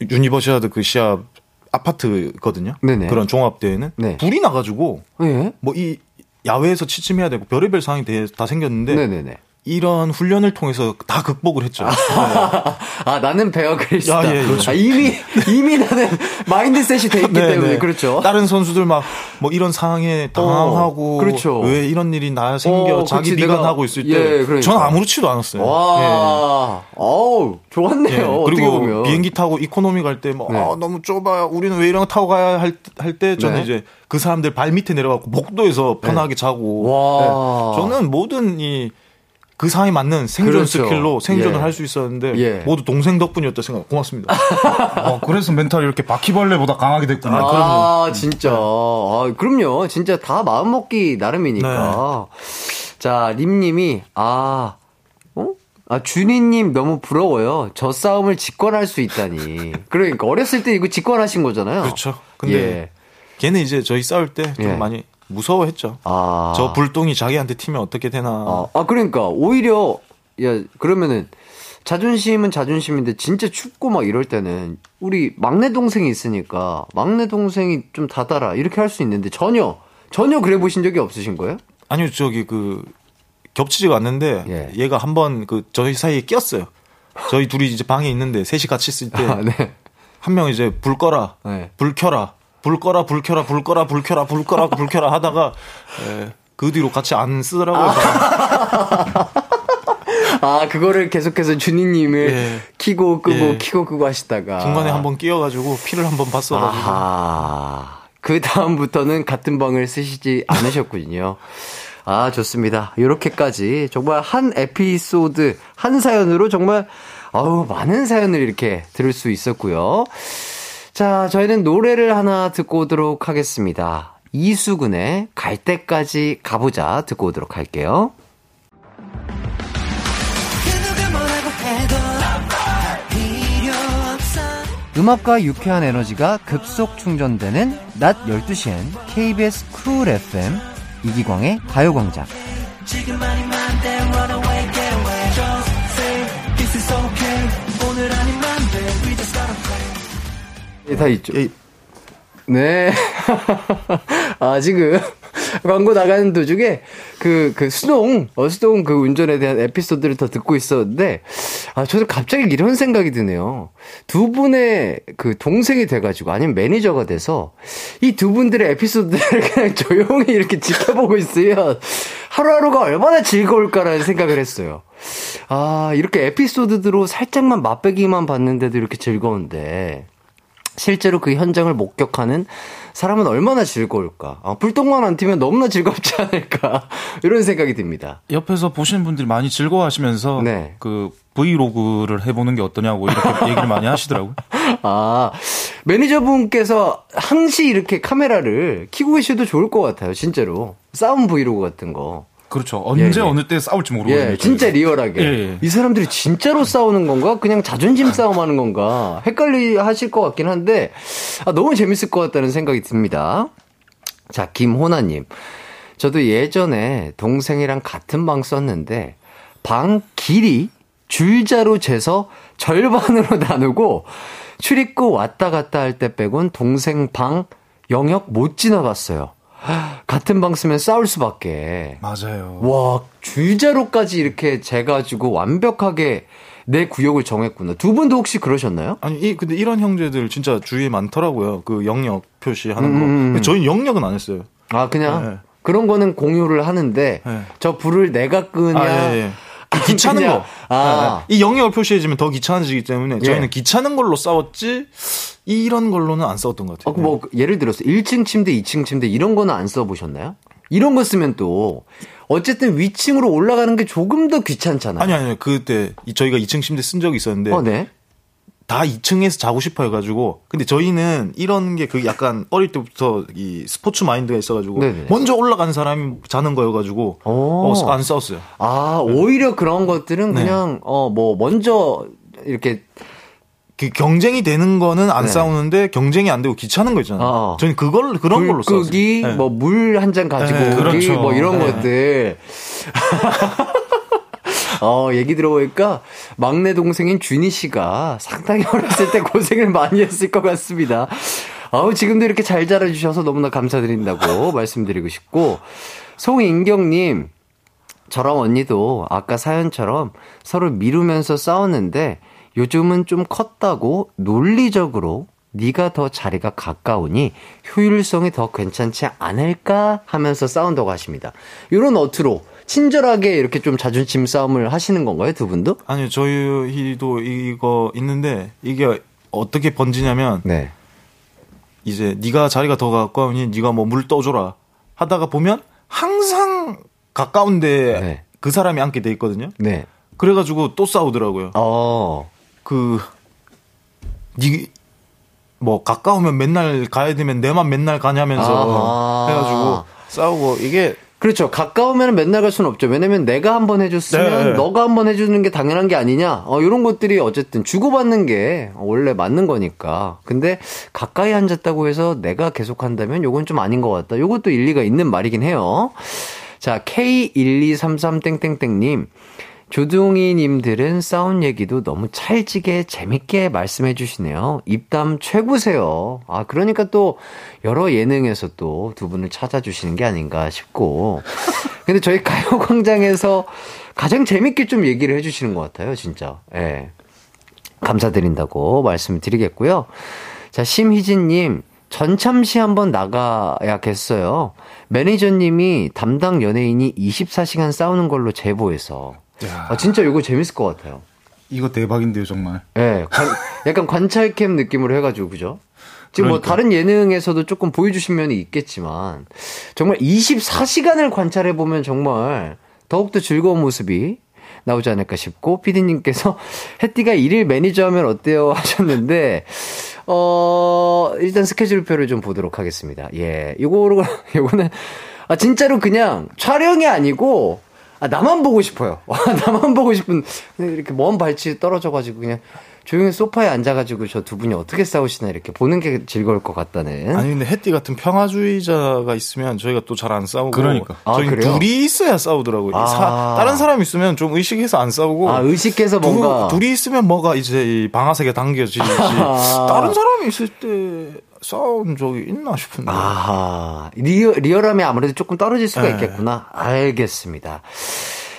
Speaker 7: 유니버시아드 그 시합 아파트거든요.
Speaker 1: 네네.
Speaker 7: 그런 종합 대회는
Speaker 1: 네.
Speaker 7: 불이 나가지고
Speaker 1: 예?
Speaker 7: 뭐이 야외에서 취침해야 되고 별의별 상황이 대- 다 생겼는데
Speaker 1: 네네네.
Speaker 7: 이런 훈련을 통해서 다 극복을 했죠.
Speaker 1: 아, 나는 베어 그릴스다.
Speaker 7: 야, 예, 예.
Speaker 1: 아, 이미, 이미 나는 mindset이 돼 있기
Speaker 7: 네,
Speaker 1: 때문에,
Speaker 7: 네.
Speaker 1: 그렇죠.
Speaker 7: 다른 선수들 막 뭐 이런 상황에 당황하고
Speaker 1: 그렇죠.
Speaker 7: 왜 이런 일이 나 생겨
Speaker 1: 어,
Speaker 7: 자기
Speaker 1: 그치,
Speaker 7: 미간하고
Speaker 1: 내가-
Speaker 7: 있을
Speaker 1: 예,
Speaker 7: 때
Speaker 1: 그러니까.
Speaker 7: 저는 아무렇지도 않았어요.
Speaker 1: 와, 어우,
Speaker 7: 예.
Speaker 1: 좋았네요.
Speaker 7: 예, 그리고. 비행기 타고 이코노미 갈 때뭐
Speaker 1: 네.
Speaker 7: 아, 너무 좁아요. 우리는 왜 이런 거 타고 가야 할때 저는
Speaker 1: 네.
Speaker 7: 이제 그 사람들 발 밑에 내려가고 복도에서 편하게 자고
Speaker 1: 와.
Speaker 7: 예. 저는 모든 이 그 상황에 맞는 생존
Speaker 1: 그렇죠.
Speaker 7: 스킬로 생존을
Speaker 1: 예.
Speaker 7: 할수 있었는데
Speaker 1: 예.
Speaker 7: 모두 동생 덕분이었다 생각. 고맙습니다.
Speaker 6: 어, 그래서 멘탈이 이렇게 바퀴벌레보다 강하게 됐구나.
Speaker 1: 아, 진짜. 아, 그럼요. 진짜 다 마음먹기 나름이니까. 자, 림님이, 아, 어? 아, 준이님 너무 부러워요. 저 싸움을 직관할 수 있다니. 그러니까 어렸을 때 이거 직관하신 거잖아요.
Speaker 7: 그렇죠. 근데
Speaker 1: 예.
Speaker 7: 걔는 이제 저희 싸울 때좀
Speaker 1: 예.
Speaker 7: 많이 무서워했죠.
Speaker 1: 아.
Speaker 7: 저 불똥이 자기한테 튀면 어떻게 되나.
Speaker 1: 아, 아, 그러니까 오히려 야 그러면은 자존심은 자존심인데 진짜 춥고 막 이럴 때는 우리 막내 동생이 있으니까 막내 동생이 좀 닫아라 이렇게 할 수 있는데 전혀 전혀 그래 보신 적이 없으신 거예요?
Speaker 7: 아니요, 저기 그 겹치지가 않는데
Speaker 1: 예.
Speaker 7: 얘가 한번 그 저희 사이에 끼었어요. 저희 둘이 이제 방에 있는데 셋이 같이 있을 때
Speaker 1: 아,
Speaker 7: 한
Speaker 1: 네.
Speaker 7: 명 이제 불 꺼라,
Speaker 1: 네.
Speaker 7: 불 켜라, 불 꺼라, 불 켜라, 불 꺼라, 불 켜라, 불 꺼라, 불 켜라 하다가 에, 그 뒤로 같이 안 쓰더라고요.
Speaker 1: 아, 그거를 계속해서 준이님을
Speaker 7: 예.
Speaker 1: 키고 끄고
Speaker 7: 예.
Speaker 1: 키고 끄고 하시다가.
Speaker 7: 중간에 한번 끼어가지고 피를 한번 봤어가지고.
Speaker 1: 아하. 그 다음부터는 같은 방을 쓰시지 않으셨군요. 아, 좋습니다. 이렇게까지 정말 한 에피소드, 한 사연으로 정말, 아우, 많은 사연을 이렇게 들을 수 있었고요. 자, 저희는 노래를 하나 듣고 오도록 하겠습니다. 이수근의 갈 때까지 가보자 듣고 오도록 할게요. 음악과 유쾌한 에너지가 급속 충전되는 낮 12시엔 KBS 쿨 FM 이기광의 가요광장. 예, 다 있죠.
Speaker 7: 예.
Speaker 1: 네. 아, 지금 광고 나가는 도중에 그, 그 수동, 어, 수동 그 운전에 대한 에피소드를 더 듣고 있었는데, 아, 저도 갑자기 이런 생각이 드네요. 두 분의 그 동생이 돼가지고, 아니면 매니저가 돼서, 이 두 분들의 에피소드를 그냥 조용히 이렇게 지켜보고 있으면, 하루하루가 얼마나 즐거울까라는 생각을 했어요. 아, 이렇게 에피소드로 살짝만 맛배기만 봤는데도 이렇게 즐거운데, 실제로 그 현장을 목격하는 사람은 얼마나 즐거울까. 아, 불똥만 안 튀면 너무나 즐겁지 않을까. 이런 생각이 듭니다.
Speaker 6: 옆에서 보시는 분들이 많이 즐거워하시면서
Speaker 1: 네.
Speaker 6: 그 브이로그를 해보는 게 어떠냐고 이렇게 얘기를 많이 하시더라고요.
Speaker 1: 아, 매니저분께서 항시 이렇게 카메라를 켜고 계셔도 좋을 것 같아요. 진짜로. 싸움 브이로그 같은 거.
Speaker 6: 그렇죠. 언제
Speaker 1: 예, 예.
Speaker 6: 어느 때 싸울지 모르거든요.
Speaker 1: 예, 진짜 리얼하게.
Speaker 6: 예, 예.
Speaker 1: 이 사람들이 진짜로 싸우는 건가? 그냥 자존심 싸움하는 건가? 헷갈리 하실 것 같긴 한데, 아, 너무 재밌을 것 같다는 생각이 듭니다. 자, 김호나님. 저도 예전에 동생이랑 같은 방 썼는데, 방 길이 줄자로 재서 절반으로 나누고, 출입구 왔다 갔다 할 때 빼곤 동생 방 영역 못 지나갔어요. 같은 방 쓰면 싸울 수밖에.
Speaker 6: 맞아요.
Speaker 1: 와, 줄자로까지 이렇게 재가지고 완벽하게 내 구역을 정했구나. 두 분도 혹시 그러셨나요?
Speaker 7: 아니, 이, 근데 이런 형제들 진짜 주위에 많더라고요. 그 영역 표시하는 거.
Speaker 1: 음, 음.
Speaker 7: 근데 저희는 영역은 안 했어요.
Speaker 1: 아, 그냥
Speaker 7: 네.
Speaker 1: 그런 거는 공유를 하는데
Speaker 7: 네.
Speaker 1: 저 불을 내가 끄냐.
Speaker 7: 아, 예, 예. 그 귀찮은 거.
Speaker 1: 아.
Speaker 7: 네, 이 영역을 표시해주면 더 귀찮아지기 때문에 저희는
Speaker 1: 예.
Speaker 7: 귀찮은 걸로 싸웠지 이런 걸로는 안 싸웠던 것 같아요.
Speaker 1: 어, 뭐 예를 들어서 1층 침대, 2층 침대 이런 거는 안 써보셨나요? 이런 거 쓰면 또 어쨌든 위층으로 올라가는 게 조금 더 귀찮잖아요.
Speaker 7: 아니 아니 그때 이- 저희가 2층 침대 쓴 적이 있었는데
Speaker 1: 어, 네.
Speaker 7: 다 2층에서 자고 싶어 해가지고 근데 저희는 이런 게 그 약간 어릴 때부터 이 스포츠 마인드가 있어가지고
Speaker 1: 네네.
Speaker 7: 먼저 올라가는 사람이 자는 거여가지고
Speaker 1: 오.
Speaker 7: 어, 안 싸웠어요.
Speaker 1: 아, 오히려 그런 것들은
Speaker 7: 네.
Speaker 1: 그냥 어 뭐 먼저 이렇게
Speaker 7: 그 경쟁이 되는 거는 안
Speaker 1: 네.
Speaker 7: 싸우는데 경쟁이 안 되고 귀찮은 거 있잖아요.
Speaker 1: 어.
Speaker 7: 저는 그걸 그런 걸로
Speaker 1: 불
Speaker 7: 싸웠어요. 네.
Speaker 1: 뭐물 한 잔 가지고
Speaker 7: 네,
Speaker 6: 그렇죠.
Speaker 1: 뭐 이런
Speaker 7: 네.
Speaker 1: 것들. 어, 얘기 들어보니까 막내 동생인 준희 씨가 상당히 어렸을 때 고생을 많이 했을 것 같습니다. 아우, 지금도 이렇게 잘 자라주셔서 너무나 감사드린다고 말씀드리고 싶고, 송인경님, 저랑 언니도 아까 사연처럼 서로 미루면서 싸웠는데 요즘은 좀 컸다고 논리적으로 네가 더 자리가 가까우니 효율성이 더 괜찮지 않을까 하면서 싸운다고 하십니다. 요런 어투로 친절하게 이렇게 좀 자존심 싸움을 하시는 건가요, 두 분도?
Speaker 7: 아니요, 저희도 이거 있는데 이게 어떻게 번지냐면
Speaker 1: 네.
Speaker 7: 이제 네가 자리가 더 가까우니 네가 뭐 물 떠줘라 하다가 보면 항상 가까운데
Speaker 1: 네.
Speaker 7: 그 사람이 앉게 돼 있거든요.
Speaker 1: 네.
Speaker 7: 그래가지고 또 싸우더라고요.
Speaker 1: 어.
Speaker 7: 그, 니, 뭐, 가까우면 맨날 가야 되면 내만 맨날 가냐면서
Speaker 1: 아하.
Speaker 7: 해가지고 싸우고, 이게,
Speaker 1: 그렇죠. 가까우면 맨날 갈 수는 없죠. 왜냐면 내가 한번 해줬으면
Speaker 7: 네.
Speaker 1: 너가 한번 해주는 게 당연한 게 아니냐. 어, 이런 것들이 어쨌든 주고받는 게 원래 맞는 거니까. 근데 가까이 앉았다고 해서 내가 계속 한다면 요건 좀 아닌 것 같다. 요것도 일리가 있는 말이긴 해요. 자, K1233땡땡땡님. 조둥이님들은 싸운 얘기도 너무 찰지게 재밌게 말씀해 주시네요. 입담 최고세요. 아, 그러니까 또 여러 예능에서 또 두 분을 찾아주시는 게 아닌가 싶고. 근데 저희 가요광장에서 가장 재밌게 좀 얘기를 해 주시는 것 같아요, 진짜. 예. 감사드린다고 말씀을 드리겠고요. 자, 심희진님, 전참시 한번 나가야겠어요. 매니저님이 담당 연예인이 24시간 싸우는 걸로 제보해서 아, 진짜 이거 재밌을 것 같아요.
Speaker 6: 이거 대박인데요, 정말.
Speaker 1: 예, 네, 약간 관찰캠 느낌으로 해가지고, 그죠? 지금 뭐 그러니까. 뭐 다른 예능에서도 조금 보여주신 면이 있겠지만, 정말 24시간을 관찰해 보면 정말 더욱더 즐거운 모습이 나오지 않을까 싶고, 피디님께서 해띠가 일일 매니저 하면 어때요? 하셨는데, 어, 일단 스케줄표를 좀 보도록 하겠습니다. 예, 요거로, 요거는, 아, 진짜로 그냥 촬영이 아니고, 아, 나만 보고 싶어요. 나만 보고 싶은, 이렇게 먼 발치 떨어져가지고 그냥 조용히 소파에 앉아가지고 저 두 분이 어떻게 싸우시나 이렇게 보는 게 즐거울 것 같다는.
Speaker 7: 아니 근데 해띠 같은 평화주의자가 있으면 저희가 또 잘 안 싸우고.
Speaker 6: 그러니까.
Speaker 7: 저희 아, 둘이 있어야 싸우더라고요. 아. 사, 다른 사람 있으면 좀 의식해서 안 싸우고.
Speaker 1: 아 의식해서 뭔가.
Speaker 7: 둘, 이 있으면 뭐가 이제 방아쇠가 당겨지지. 아. 다른 사람이 있을 때. 싸운 적이 있나 싶은데.
Speaker 1: 아 리얼, 리얼함이 아무래도 조금 떨어질 수가 네. 있겠구나. 알겠습니다.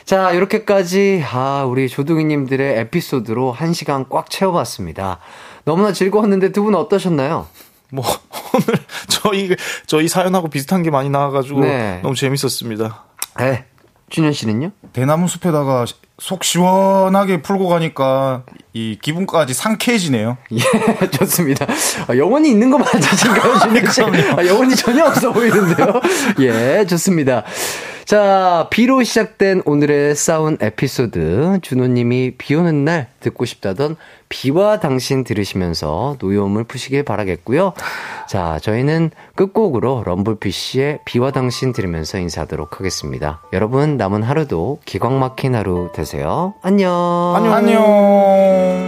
Speaker 1: 자, 이렇게까지, 아, 우리 조둥이님들의 에피소드로 한 시간 꽉 채워봤습니다. 너무나 즐거웠는데 두 분 어떠셨나요?
Speaker 7: 뭐, 오늘 저희, 저희 사연하고 비슷한 게 많이 나와가지고 네. 너무 재밌었습니다.
Speaker 1: 네. 준현 씨는요?
Speaker 6: 대나무 숲에다가 속 시원하게 풀고 가니까 이 기분까지 상쾌해지네요.
Speaker 1: 예, 좋습니다. 아, 영혼이 있는 거 맞으신가요, 준현 씨? 아, 영혼이 전혀 없어 보이는데요. 예, 좋습니다. 자, 비로 시작된 오늘의 싸운 에피소드. 준호님이 비 오는 날 듣고 싶다던 비와 당신 들으시면서 노여움을 푸시길 바라겠고요. 자, 저희는 끝곡으로 럼블피쉬의 비와 당신 들으면서 인사하도록 하겠습니다. 여러분, 남은 하루도 기광 막힌 하루 되세요. 안녕.
Speaker 6: 안녕. 안녕.